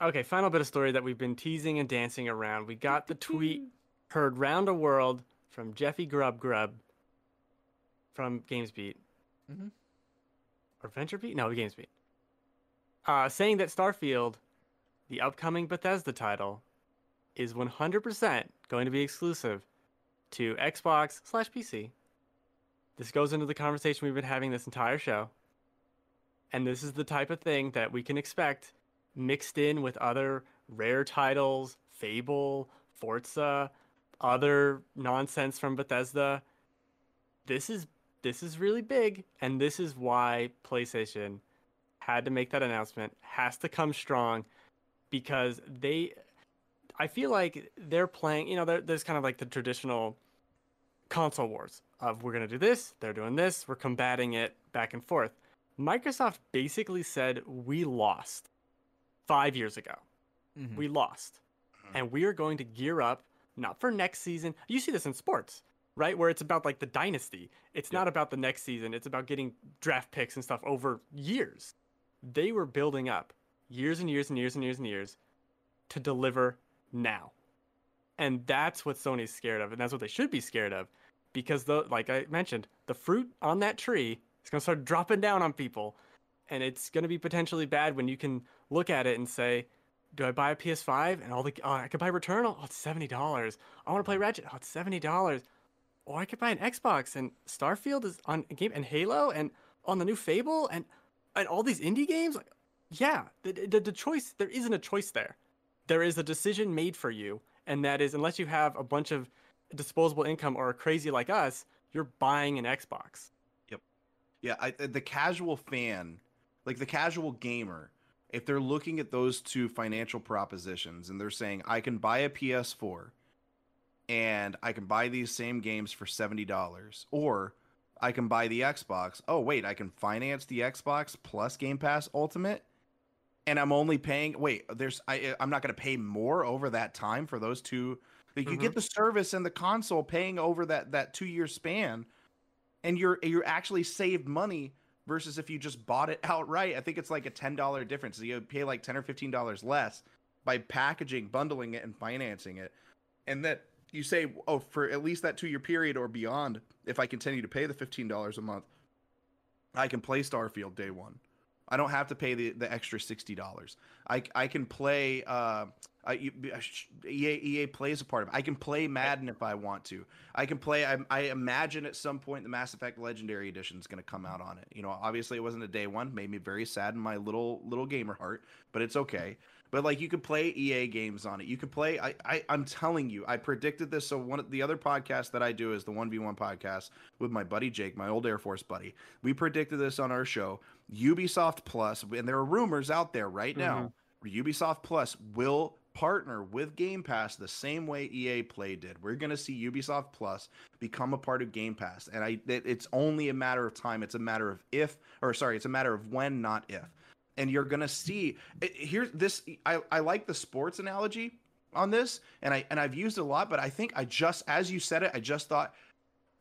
Okay, final bit of story that we've been teasing and dancing around. We got the tweet heard round a world from Jeffy Grubb Grubb from GamesBeat. Mhm. Or VentureBeat? No, GamesBeat. Uh, saying that Starfield, the upcoming Bethesda title, is 100% going to be exclusive to Xbox slash PC. This goes into the conversation we've been having this entire show. And this is the type of thing that we can expect mixed in with other rare titles, Fable, Forza, other nonsense from Bethesda. This is this is really big and this is why PlayStation had to make that announcement, has to come strong because they I feel like they're playing, you know, there's kind of like the traditional console wars of we're going to do this, they're doing this, we're combating it back and forth. Microsoft basically said we lost 5 years ago. mhm. We lost. And we are going to gear up not for next season. You see this in sports, right? Where it's about like the dynasty. It's not about the next season. It's about getting draft picks and stuff over years. They were building up years and years and years and years and years to deliver now. And that's what Sony's scared of, and that's what they should be scared of. Because the like I mentioned, the fruit on that tree is gonna start dropping down on people. And it's gonna be potentially bad when you can look at it and say, do I buy a PS5 and all the oh, I could buy Returnal? Oh, it's seventy dollars. I want to play mm. Ratchet. Oh, it's seventy dollars. Or I could buy an Xbox and Starfield is on game and Halo and on the new Fable and and all these indie games. Like, yeah, the, the the choice there isn't a choice there. There is a decision made for you, and that is unless you have a bunch of disposable income or are crazy like us, you're buying an Xbox. Yep. Yeah, I, the casual fan, like the casual gamer, if they're looking at those two financial propositions and they're saying, I can buy a PS4 and I can buy these same games for $70, or I can buy the Xbox. Oh, wait, I can finance the Xbox plus Game Pass Ultimate. And I'm only paying. Wait, there's. I. I'm not going to pay more over that time for those two. Like you get mm-hmm. the service and the console paying over that that two year span and you're you're actually saved money versus if you just bought it outright. I think it's like a ten dollar difference. You pay like ten or fifteen dollars less by packaging, bundling it, and financing it, and that you say, oh, for at least that two year period or beyond, if I continue to pay the fifteen dollars a month, I can play Starfield day one. I don't have to pay the, the extra sixty dollars. I, I can play. Uh, I, EA, EA plays a part of it. I can play Madden if I want to. I can play. I, I imagine at some point the Mass Effect Legendary Edition is going to come out on it. You know, obviously it wasn't a day one. Made me very sad in my little little gamer heart, but it's okay. But like you could play EA games on it. You could play. I, I I'm telling you, I predicted this. So one of the other podcast that I do is the one v one podcast with my buddy Jake, my old Air Force buddy. We predicted this on our show. Ubisoft Plus, and there are rumors out there right now. Mm-hmm. Ubisoft Plus will partner with Game Pass the same way EA Play did. We're going to see Ubisoft Plus become a part of Game Pass, and I it, it's only a matter of time. It's a matter of if, or sorry, it's a matter of when, not if. And you're going to see here. This I I like the sports analogy on this, and I and I've used it a lot, but I think I just as you said it, I just thought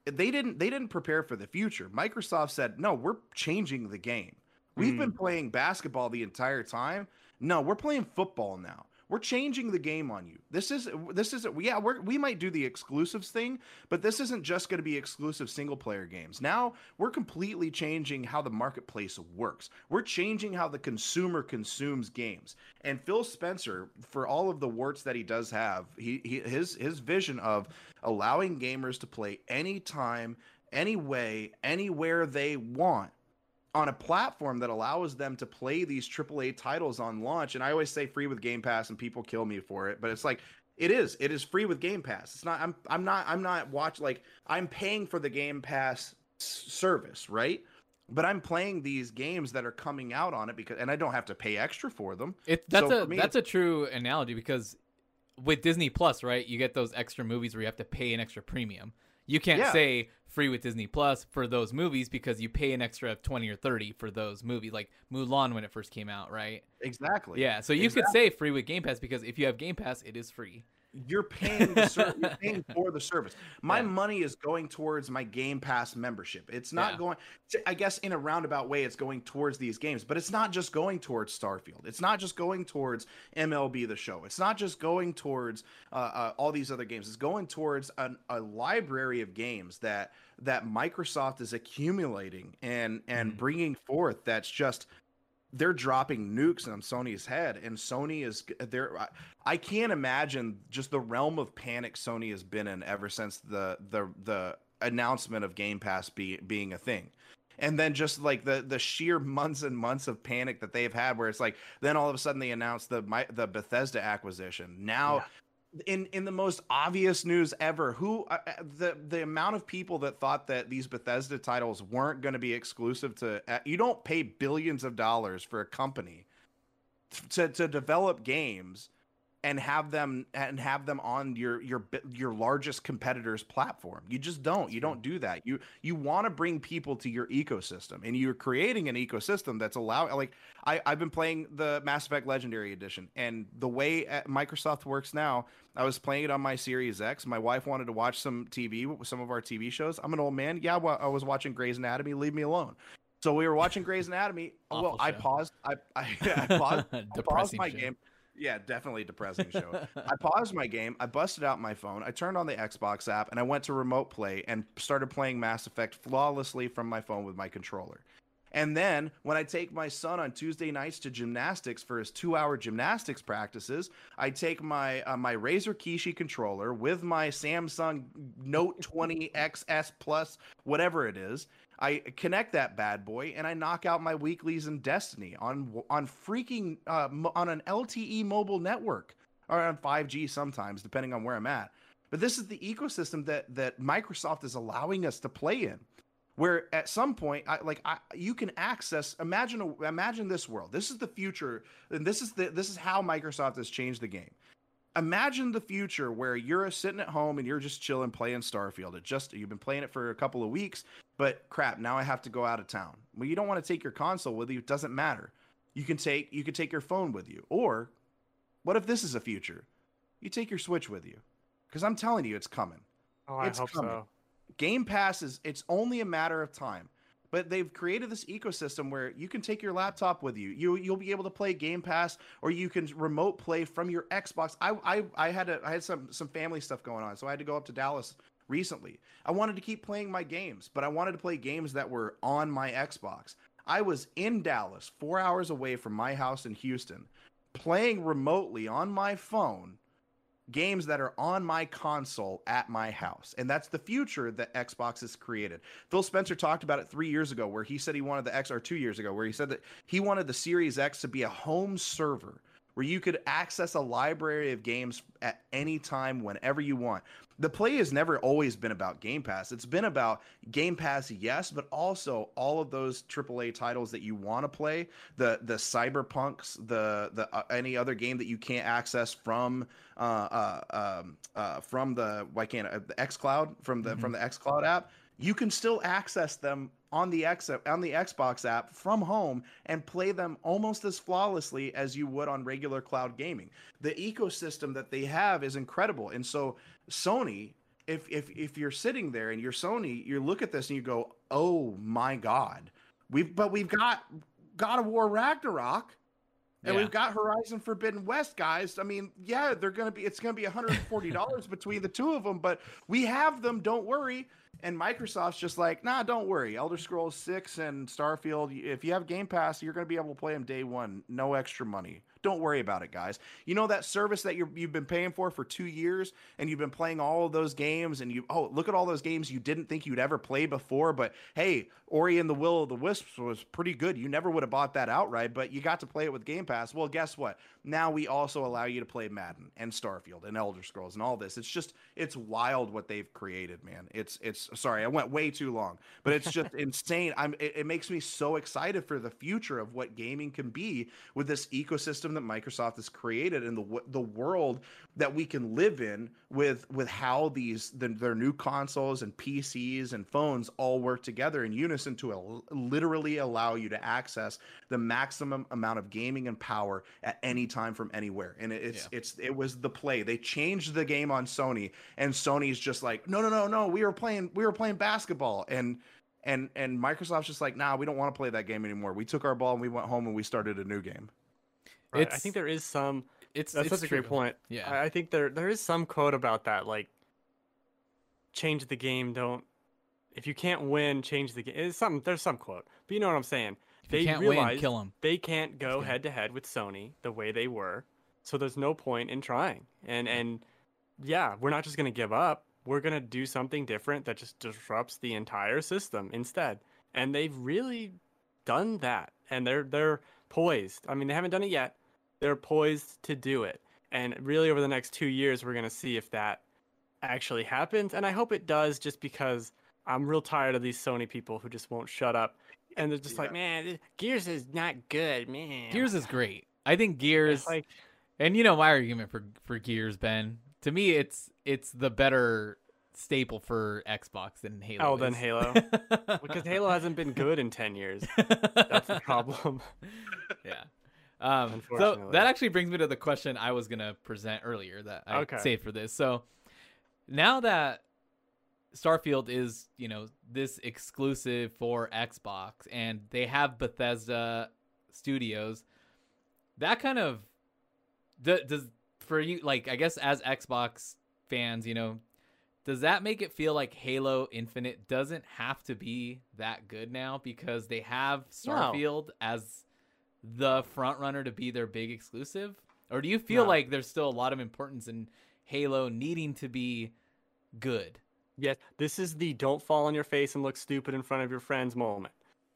they didn't they didn't prepare for the future. Microsoft said, "No, we're changing the game. We've mm. been playing basketball the entire time. No, we're playing football now. We're changing the game on you. This is this is yeah, we're, we might do the exclusives thing, but this isn't just going to be exclusive single player games. Now, we're completely changing how the marketplace works. We're changing how the consumer consumes games. And Phil Spencer, for all of the warts that he does have, he, he his his vision of allowing gamers to play anytime, any way, anywhere they want on a platform that allows them to play these AAA titles on launch. And I always say free with Game Pass, and people kill me for it, but it's like it is. It is free with Game Pass. It's not. I'm. I'm not. I'm not watch like I'm paying for the Game Pass service, right? But I'm playing these games that are coming out on it because, and I don't have to pay extra for them. It that's so a me, that's a true analogy because with Disney Plus, right? You get those extra movies where you have to pay an extra premium. You can't yeah. say free with Disney Plus for those movies because you pay an extra 20 or 30 for those movies like Mulan when it first came out, right? Exactly. Yeah, so you exactly. could say free with Game Pass because if you have Game Pass, it is free. You're paying ser- you're paying for the service. My yeah. money is going towards my Game Pass membership. It's not yeah. going I guess in a roundabout way it's going towards these games, but it's not just going towards Starfield. It's not just going towards MLB the show. It's not just going towards uh, uh, all these other games. It's going towards an, a library of games that that Microsoft is accumulating and and mm. bringing forth that's just they're dropping nukes on Sony's head, and Sony is there. I can't imagine just the realm of panic Sony has been in ever since the the the announcement of Game Pass be, being a thing. And then just like the the sheer months and months of panic that they've had, where it's like, then all of a sudden they announced the my, the Bethesda acquisition. Now yeah in in the most obvious news ever who uh, uh, the the amount of people that thought that these Bethesda titles weren't going to be exclusive to uh, you don't pay billions of dollars for a company to to develop games and have them and have them on your your your largest competitor's platform. You just don't. You don't do that. You you want to bring people to your ecosystem, and you're creating an ecosystem that's allow like I I've been playing the Mass Effect Legendary Edition, and the way uh, Microsoft works now, I was playing it on my Series X. My wife wanted to watch some TV, some of our TV shows. I'm an old man. Yeah, well, I was watching Grey's Anatomy. Leave me alone. So we were watching Grey's Anatomy. well, show. I paused. I I, I paused, I paused my show. game. Yeah, definitely a depressing show. I paused my game, I busted out my phone, I turned on the Xbox app, and I went to remote play and started playing Mass Effect flawlessly from my phone with my controller. And then when I take my son on Tuesday nights to gymnastics for his two-hour gymnastics practices, I take my uh, my Razer Kishi controller with my Samsung Note 20 XS Plus, whatever it is. I connect that bad boy and I knock out my weeklies in Destiny on on freaking uh, on an LTE mobile network or on 5G sometimes, depending on where I'm at. But this is the ecosystem that that Microsoft is allowing us to play in, where at some point, I, like I, you can access. Imagine imagine this world. This is the future, and this is the this is how Microsoft has changed the game imagine the future where you're sitting at home and you're just chilling playing Starfield. It just you've been playing it for a couple of weeks, but crap, now I have to go out of town. Well, you don't want to take your console with you. It doesn't matter. You can take you can take your phone with you. Or what if this is a future? You take your Switch with you. Because I'm telling you, it's coming. Oh, I it's hope coming. so. Game Pass is it's only a matter of time. But they've created this ecosystem where you can take your laptop with you. You you'll be able to play Game Pass, or you can remote play from your Xbox. I I, I had a, I had some some family stuff going on, so I had to go up to Dallas recently. I wanted to keep playing my games, but I wanted to play games that were on my Xbox. I was in Dallas, four hours away from my house in Houston, playing remotely on my phone games that are on my console at my house. And that's the future that Xbox has created. Phil Spencer talked about it three years ago, where he said he wanted the X, or two years ago, where he said that he wanted the Series X to be a home server where you could access a library of games at any time, whenever you want. The play has never always been about Game Pass. It's been about Game Pass, yes, but also all of those AAA titles that you want to play, the the Cyberpunks, the the uh, any other game that you can't access from uh, uh, um, uh, from the why can't uh, the XCloud from the Mhm. from the XCloud app. You can still access them on the X on the Xbox app from home and play them almost as flawlessly as you would on regular cloud gaming. The ecosystem that they have is incredible. And so Sony, if if if you're sitting there and you're Sony, you look at this and you go, "Oh my god. We've but we've got God of War Ragnarok and Yeah. we've got Horizon Forbidden West, guys. I mean, yeah, they're gonna be. It's gonna be 140 dollars between the two of them, but we have them. Don't worry. And Microsoft's just like, nah, don't worry. Elder Scrolls 6 and Starfield. If you have Game Pass, you're gonna be able to play them day one, no extra money. Don't worry about it, guys. You know that service that you're, you've been paying for for two years, and you've been playing all of those games, and you oh look at all those games you didn't think you'd ever play before, but hey, Ori and the Will of the Wisps was pretty good. You never would have bought that outright, but you got to play it with Game Pass. Well, guess what? Now we also allow you to play Madden and Starfield and Elder Scrolls and all this. It's just it's wild what they've created, man. It's it's sorry, I went way too long, but it's just insane. I'm it, it makes me so excited for the future of what gaming can be with this ecosystem that Microsoft has created and the the world that we can live in with with how these the, their new consoles and PCs and phones all work together in unison to al- literally allow you to access the maximum amount of gaming and power at any time from anywhere. And it, it's it's it was the play. They changed the game on Sony, and Sony's just like, no, no, no, no. We were playing we were playing basketball, and and and Microsoft's just like, nah, we don't want to play that game anymore. We took our ball and we went home and we started a new game. Right. I think there is some. It's That's it's such a great point. Yeah. I, I think there there is some quote about that, like change the game. Don't if you can't win, change the game. It's something. There's some quote, but you know what I'm saying. If they can't win, kill him. they can't go head to head with Sony the way they were, so there's no point in trying. And and yeah, we're not just gonna give up. We're gonna do something different that just disrupts the entire system instead. And they've really done that, and they're they're poised. I mean, they haven't done it yet. They're poised to do it. And really, over the next two years, we're gonna see if that actually happens. And I hope it does, just because I'm real tired of these Sony people who just won't shut up. And they're just like, man, Gears is not good, man. Gears is great. I think Gears It's like, And you know my argument for for Gears, Ben. To me, it's it's the better staple for Xbox than Halo. Oh, than. Halo? because Halo hasn't been good in 10 years. That's the problem. yeah. Um, so that actually brings me to the question I was gonna present earlier that I Okay. saved for this. So now that Starfield is, you know, this exclusive for Xbox, and they have Bethesda Studios, that kind of does for you, like I guess as Xbox fans, you know, does that make it feel like Halo Infinite doesn't have to be that good now because they have No. Starfield as the front runner to be their big exclusive? Or do you feel No. like there's still a lot of importance in Halo needing to be good? Yes, this is the don't fall on your face and look stupid in front of your friends moment.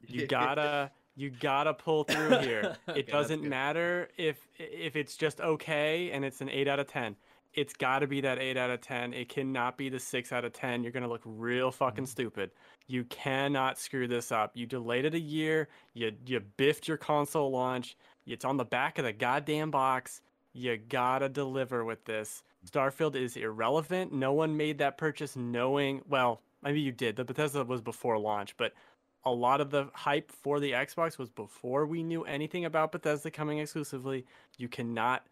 You gotta you gotta pull through here. It that's doesn't matter if if it's just okay and it's an eight out of ten. It's gotta be that eight out of ten. It cannot be the six out of ten. You're gonna look real fucking mm-hmm. stupid. You cannot screw this up. You delayed it a year. You you biffed your console launch. It's on the back of the goddamn box. You gotta deliver with this. Starfield is irrelevant. No one made that purchase knowing. Well, maybe you did. The Bethesda was before launch, but a lot of the hype for the Xbox was before we knew anything about Bethesda coming exclusively. You cannot.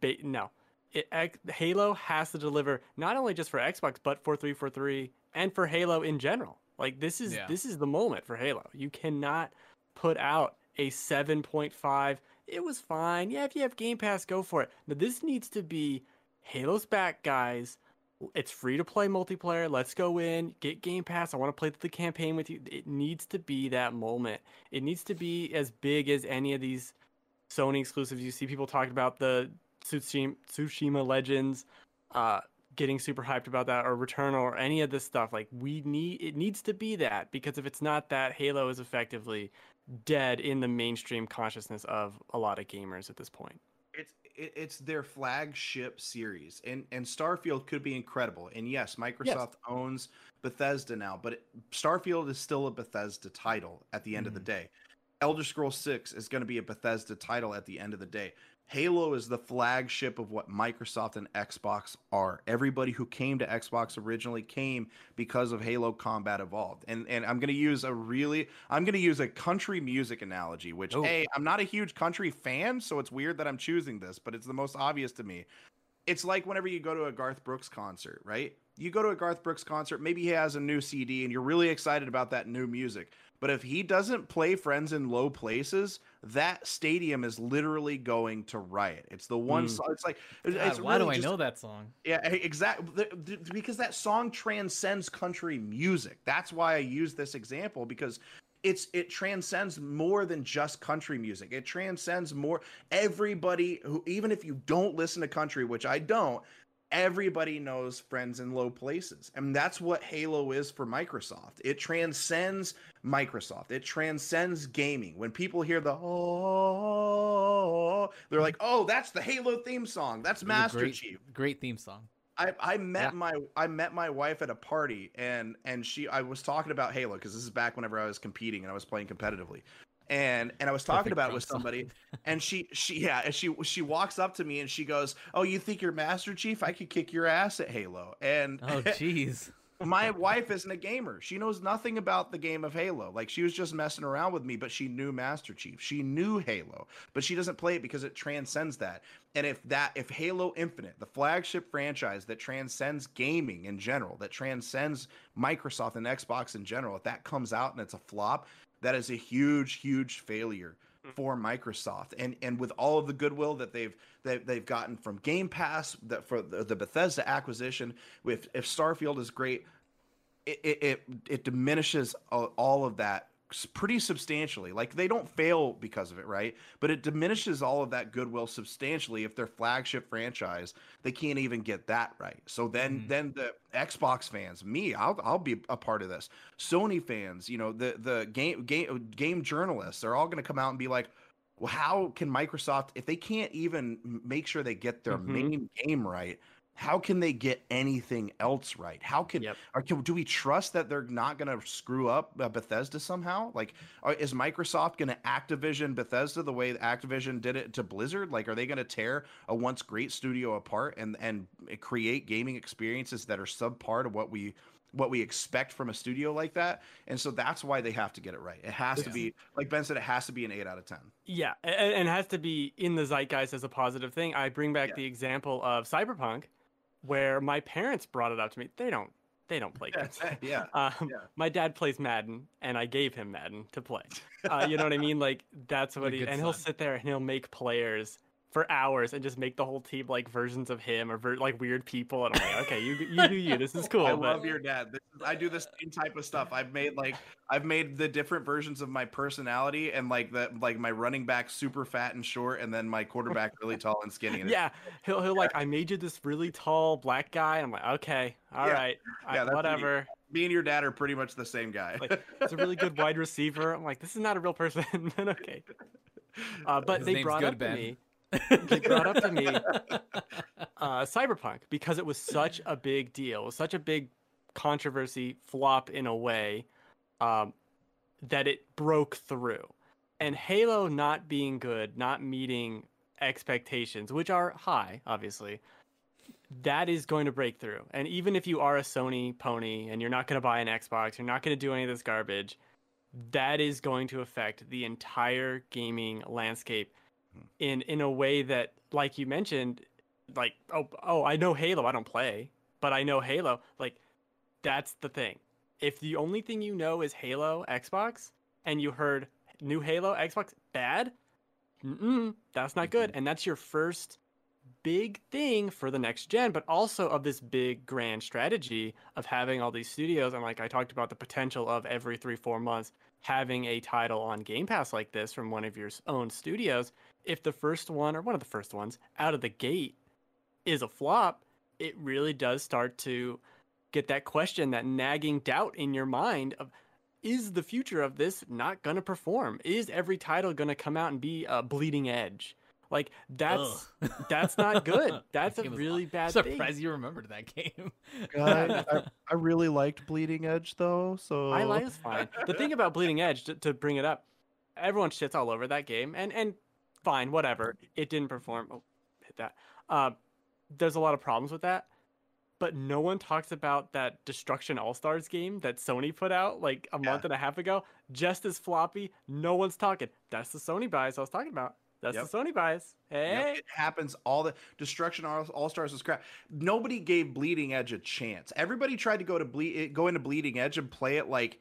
Ba- no, it, X- Halo has to deliver not only just for Xbox but for 343 and for Halo in general. Like this is Yeah. this is the moment for Halo. You cannot put out a 7.5. It was fine. Yeah, if you have Game Pass, go for it. But this needs to be Halo's back, guys. It's free to play multiplayer. Let's go in, get Game Pass. I want to play the campaign with you. It needs to be that moment. It needs to be as big as any of these Sony exclusives. You see people talking about the Tsushima, Legends, uh, getting super hyped about that, or Returnal, or any of this stuff. Like we need, it needs to be that because if it's not that, Halo is effectively dead in the mainstream consciousness of a lot of gamers at this point. It's it, it's their flagship series and and starfield could be incredible. And yes microsoft owns bethesda now but it, starfield is still a bethesda title at the end of the mm. day. Elder scrolls 6 is going to be a bethesda title at the end of the day halo is the flagship of what microsoft and xbox are everybody who came to xbox originally came because of halo combat evolved and and i'm going to use a really i'm going to use a country music analogy which Oh. hey i'm not a huge country fan so it's weird that i'm choosing this but it's the most obvious to me it's like whenever you go to a Garth Brooks concert, right? You go to a Garth Brooks concert, maybe he has a new CD and you're really excited about that new music. But if he doesn't play Friends in Low Places, that stadium is literally going to riot. It's the one Mm. song. It's like God, it's why do really I just- know that song? yeah, exactly. Because that song transcends country music. That's why I use this example because it's it transcends more than just country music. It transcends more everybody who even if you don't listen to country, which I don't, everybody knows friends in low places. And that's what Halo is for Microsoft. It transcends Microsoft. It transcends gaming. When people hear the oh, oh, oh they're like, "Oh, that's the Halo theme song. That's It was a Master great, Chief." Great theme song. I, I met Yeah. my I met my wife at a party and and she I was talking about Halo because this is back whenever I was competing and I was playing competitively. And and I was talking Perfect about it with somebody and she she yeah and she she walks up to me and she goes, "Oh, you think you're Master Chief? I could kick your ass at Halo." And Oh, jeez. my wife isn't a gamer. She knows nothing about the game of Halo. Like she was just messing around with me, but she knew Master Chief. She knew Halo, but she doesn't play it because it transcends that. And if that if Halo Infinite, the flagship franchise that transcends gaming in general, that transcends Microsoft and Xbox in general, if that comes out and it's a flop, that is a huge huge failure mm. for Microsoft. And and with all of the goodwill that they've that they've gotten from Game Pass that for the, the Bethesda acquisition with if Starfield is great it it it, diminishes all, of that pretty substantially like they don't fail because of it right but it diminishes all of that goodwill substantially if their flagship franchise they can't even get that right so then Mhm. then the Xbox fans me I'll I'll be a part of this Sony fans you know the the game game game journalists they're all going to come out and be like well how can Microsoft if they can't even make sure they get their Mhm. main game right how can they get anything else right how can Yep. or can, do we trust that they're not going to screw up uh, Bethesda somehow? Like, are, is Microsoft going to Activision Bethesda the way Activision did it to Blizzard? Like, are they going to tear a once great studio apart and and create gaming experiences that are subpar to what we what we expect from a studio like that? And so that's why they have to get it right. It has to be like Ben said. It has to be an eight out of ten. Yeah, a- a- and it has to be in the zeitgeist as a positive thing. I bring back Yeah. the example of Cyberpunk, where my parents brought it up to me. They don't, they don't play games. yeah. Um, Yeah. My dad plays Madden, and I gave him Madden to play. Uh, you know what I mean? Like that's what he, and he'll sit there and he'll make players for hours and just make the whole team like versions of him or ver- like weird people. And I'm like, okay, you you do you. This is cool. I but- love your dad. This is, I do the same type of stuff. I've made like I've made the different versions of my personality and like the like my running back super fat and short, and then my quarterback really tall and skinny. And yeah, he'll he'll like I made you this really tall black guy. I'm like, okay, all Yeah. right, Yeah, that's me. whatever. me and your dad are pretty much the same guy. Like, It's a really good wide receiver. I'm like, this is not a real person. but okay. Uh, but His they name's brought Good up to me they brought up to me uh, Cyberpunk because it was such a big deal, it was such a big controversy flop in a way um, that it broke through. And Halo not being good, not meeting expectations, which are high, obviously, that is going to break through. And even if you are a Sony pony and you're not going to buy an Xbox, you're not going to do any of this garbage, that is going to affect the entire gaming landscape in in a way that like you mentioned like oh oh I know Halo I don't play but I know Halo like that's the thing. If the only thing you know is Halo Xbox and you heard new Halo Xbox bad that's not good. And that's your first big thing for the next gen but also of this big grand strategy of having all these studios. And like I talked about the potential of every 3 4 months having a title on Game Pass like this from one of your own studios if the first one or one of the first ones out of the gate is a flop, it really does start to get that question, that nagging doubt in your mind of is the future of this not going to perform? Is every title going to come out and be a bleeding edge? Like that's Ugh. that's not good. That's a game was really bad I'm thing. surprised you remembered that game. God, I, I really liked Bleeding Edge though, so I like it's fine. The thing about Bleeding Edge, to, to bring it up, everyone shits all over that game, and and fine, whatever. It didn't perform. Oh, hit that. Uh, there's a lot of problems with that, but no one talks about that Destruction All Stars game that Sony put out like a Yeah. month and a half ago, just as floppy. No one's talking. That's the Sony bias I was talking about. That's Yep. the Sony bias. Yep, Hey. it happens all the destruction all stars is crap nobody gave bleeding edge a chance everybody tried to go to bleed eh, go into bleeding edge and play it like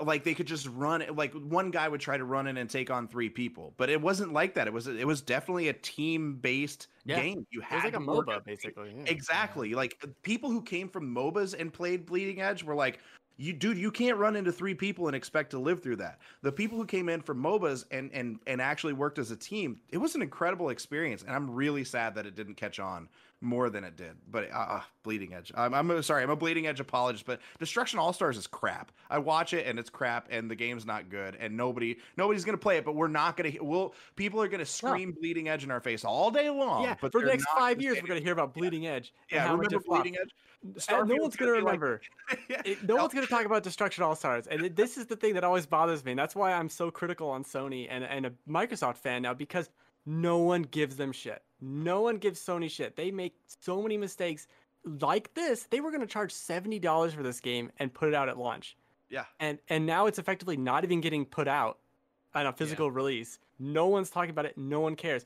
like they could just run it like one guy would try to run in and take on three people but it wasn't like that it was it was definitely a team based Yeah. game you It had was like a MOBA as a team. basically. yeah. Exactly. Like people who came from MOBAs and played Bleeding Edge were like, you dude, you can't run into three people and expect to live through that. The people who came in from MOBAs and and and actually worked as a team, it was an incredible experience. And I'm really sad that it didn't catch on more than it did. But uh, uh, Bleeding Edge. I'm, I'm sorry, I'm a Bleeding Edge apologist, but Destruction All Stars is crap. I watch it and it's crap, and the game's not good, and nobody nobody's gonna play it. But we're not gonna. We'll people are gonna scream Bleeding Edge in our face all day long. yeah, but for the next five years, we're gonna hear about Bleeding Edge. and yeah, remember flopped. Bleeding Edge? No one's gonna gonna be like- remember. Yeah. It- no No. one's gonna talk about Destruction All Stars, and it- this is the thing that always bothers me. And that's why I'm so critical on Sony and and a Microsoft fan now because no one gives them shit. No one gives Sony shit. They make so many mistakes like this. They were gonna charge seventy dollars for this game and put it out at launch, Yeah. and and now it's effectively not even getting put out on a physical release. No one's talking about it. No one cares.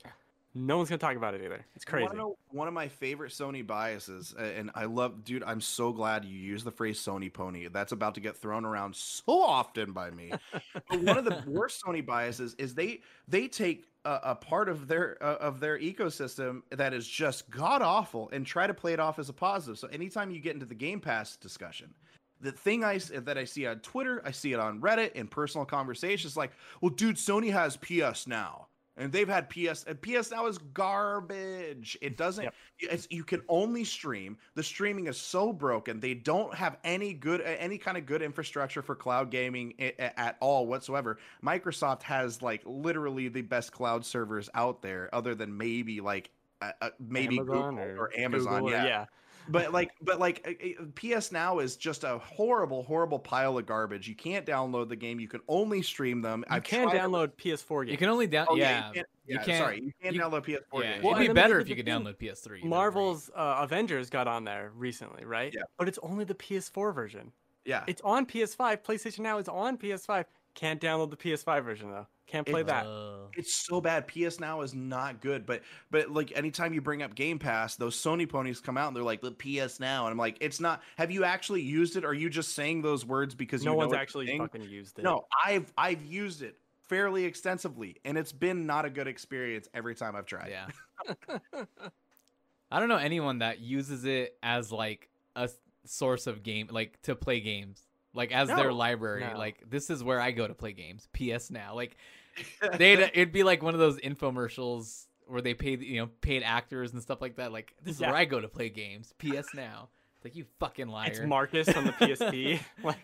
No one's gonna talk about it either. It's crazy. know one of my favorite Sony biases, and I love, dude. I'm so glad you use the phrase "Sony pony." That's about to get thrown around so often by me. but one of the worst Sony biases is they they take a, a part of their uh, of their ecosystem that is just god awful and try to play it off as a positive. So anytime you get into the Game Pass discussion. The thing I that I see on Twitter, I see it on Reddit in personal conversations, like, well, dude, Sony has PS now, and they've had PS. And PS now is garbage. It doesn't. Yep. It's, you can only stream. The streaming is so broken. They don't have any good, any kind of good infrastructure for cloud gaming at all whatsoever. Microsoft has like literally the best cloud servers out there, other than maybe like uh, uh, maybe Amazon Google or, or, Amazon. Google yeah. yeah. But like, but like, PS Now is just a horrible, horrible pile of garbage. You can't download the game. You can only stream them. You I've can tried to- download PS4 games. You can only down. Oh, yeah, you can't, you yeah, can't- Sorry, you can't you- download PS4 yeah. games. Well, It'd be better if you could thing- download PS3. Marvel's uh, Avengers got on there recently, right? Yeah. But it's only the PS4 version. yeah, It's on PS5. PlayStation Now is on PS5. Can't download the PS5 version though. Can't play It's- that. Uh, it's so bad. PS Now is not good. But but like anytime you bring up Game Pass, those Sony ponies come out and they're like the PS Now, and I'm like, it's not. Have you actually used it? Or are you just saying those words because no you know one's it's actually thing? fucking used it. No, I've I've used it fairly extensively, and it's been not a good experience every time I've tried. Yeah. I don't know anyone that uses it as like a source of game, like to play games, like as their library. no. Like this is where I go to play games. PS Now, like they'd it'd be like one of those infomercials where they paid you know paid actors and stuff like that. Like this is Yeah. where I go to play games. PS Now. It's like you fucking liar. It's Marcus on the PSP. like,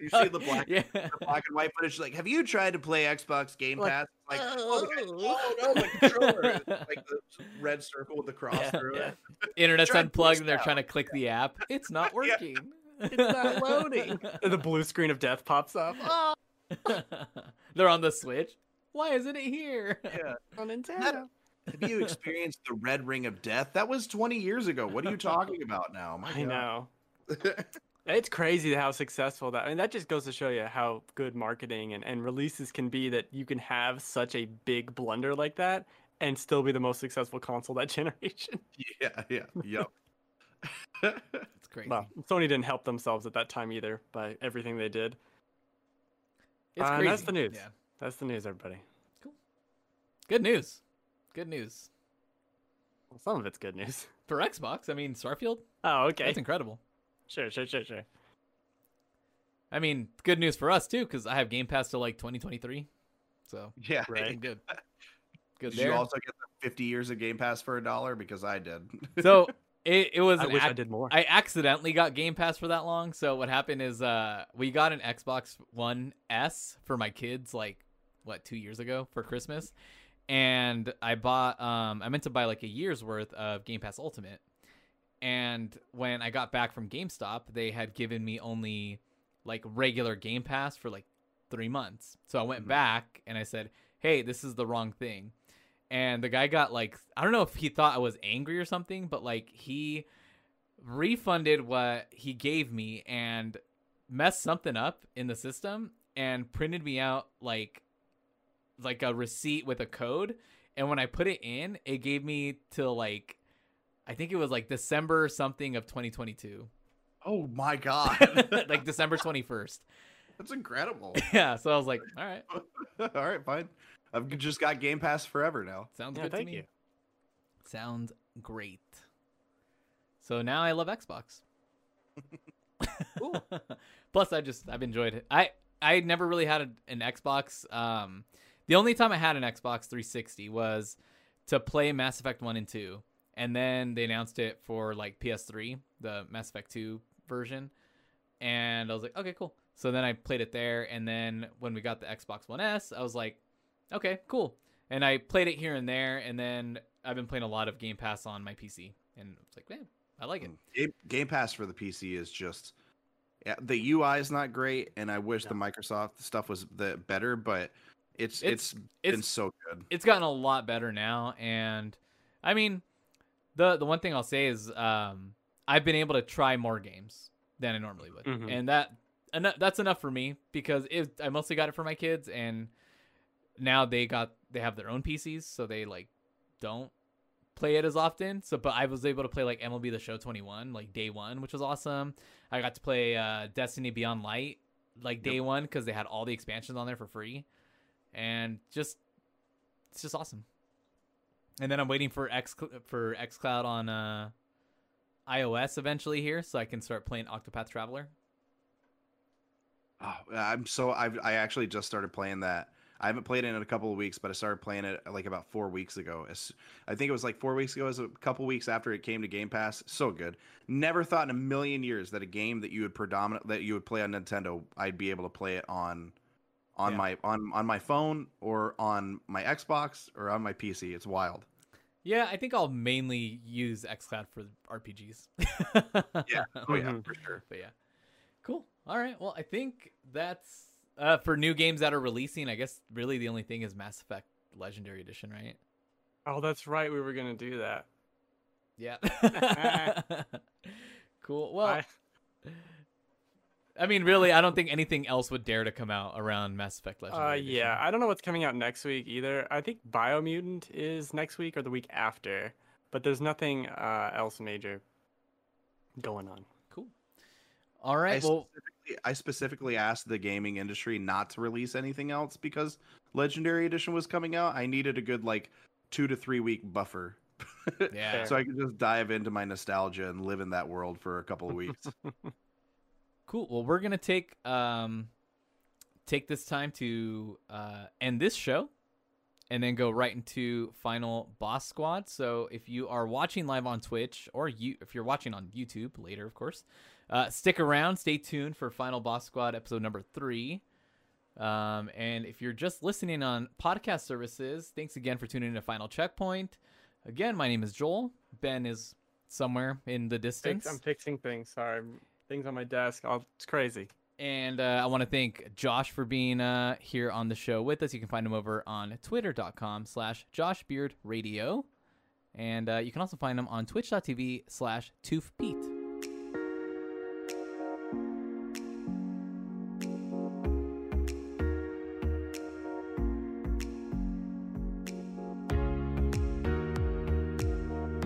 you see the black, yeah. the black and white footage. Like, have you tried to play Xbox Game Like, Pass? Like, oh, oh. oh no, the controller, like the red circle with the cross Yeah, through yeah. it. Internet's unplugged and they're now. trying to click the app. It's not Yeah. working. It's not loading. the blue screen of death pops up. Oh, they're on the Switch. Why isn't it here? Yeah. on That- Nintendo. Have you experienced the red ring of death? That was 20 years ago. What are you talking about now? My I God. know. It's crazy how successful that. I mean, that just goes to show you how good marketing and, and releases can be. That you can have such a big blunder like that and still be the most successful console that generation. yeah, yeah, yep. It's crazy. Well, Sony didn't help themselves at that time either by everything they did. it's uh, crazy. that's the news. Yeah. That's the news, everybody. Cool. Good news. Good news. Well, some of it's good news. For Xbox, I mean, Starfield, Oh, okay. that's incredible. Sure, sure, sure, sure. I mean, good news for us, too, because I have Game Pass till like 2023. So, yeah. Right. good. Good Did there. you also get the 50 years of Game Pass for a dollar? Because I did. so, it, it was I wish I did more. I accidentally got Game Pass for that long. So what happened is uh we got an Xbox One S for my kids like what, 2 years ago for Christmas. And I bought um I meant to buy like a year's worth of Game Pass Ultimate. And when I got back from GameStop, they had given me only like regular Game Pass for like 3 months. So I went Mhm. back and I said, "Hey, this is the wrong thing." And the guy got like I don't know if he thought I was angry or something, but like he refunded what he gave me and messed something up in the system and printed me out like like a receipt with a code and when I put it in, it gave me till like I think it was like December something of 2022. oh my God. like December 21st. That's incredible. Yeah, so I was like, all right, All right, fine. I've just got Game Pass forever now. sounds Yeah, good thank to me. you. Sounds great. So now I love Xbox. Plus, I just I've enjoyed it. I I never really had a, an Xbox. Um, the only time I had an Xbox 360 was to play Mass Effect One and Two, and then they announced it for like PS3, the Mass Effect Two version, and I was like, okay, cool. So then I played it there, and then when we got the Xbox One S, I was like, okay, cool. And I played it here and there, and then I've been playing a lot of Game Pass on my PC, and it's like, man, I like it. Game, Game Pass for the PC is just yeah, the UI is not great, and I wish the Microsoft stuff was the better, but it's It's- it's, been it's- so good. it's gotten a lot better now and i mean the the one thing i'll say is um i've been able to try more games than i normally would Mhm. and that eno- that's enough for me because it, i mostly got it for my kids and now they got they have their own pcs so they like don't play it as often so but i was able to play like mlb the show 21 like day one which was awesome i got to play uh destiny beyond light like day one because they had all the expansions on there for free and just it's just awesome. And then I'm waiting for X for XCloud on uh, iOS eventually here, so I can start playing Octopath Traveler. Oh, I'm so I've I actually just started playing that. I haven't played it in a couple of weeks, but I started playing it like about four weeks ago. As I think it was like four weeks ago, it was a couple weeks after it came to Game Pass. So good. Never thought in a million years that a game that you would predominant that you would play on Nintendo, I'd be able to play it on on Yeah. my on on my phone or on my Xbox or on my PC. It's wild. Yeah, I think I'll mainly use XCloud for RPGs. Yeah. Oh yeah, for sure. But yeah. Cool. All right. Well, I think that's uh, for new games that are releasing. I guess really the only thing is Mass Effect Legendary Edition, right? Oh, that's right. We were gonna do that. Yeah. cool. Well, I- I mean, really, I don't think anything else would dare to come out around Mass Effect Legendary. Uh, Edition. yeah, I don't know what's coming out next week either. I think Biomutant is next week or the week after, but there's nothing uh, else major going on. Cool. All right. I well, specific- specifically I specifically asked the gaming industry not to release anything else because Legendary Edition was coming out. I needed a good like two to three week buffer. Yeah. so I could just dive into my nostalgia and live in that world for a couple of weeks. Cool. Well, we're gonna take um take this time to uh, end this show, and then go right into final boss squad. So if you are watching live on Twitch, or you if you're watching on YouTube later, of course, uh, stick around. Stay tuned for final boss squad episode number three. Um, and if you're just listening on podcast services, thanks again for tuning in to Final Checkpoint. Again, my name is Joel. Ben is somewhere in the distance. I'm fixing things. Sorry, things on my desk. Oh, it's crazy. And uh, I want to thank Josh for being uh, here on the show with us. You can find him over on twitter.com slash joshbeardradio. And uh, you can also find him on twitch.tv slash toofpete.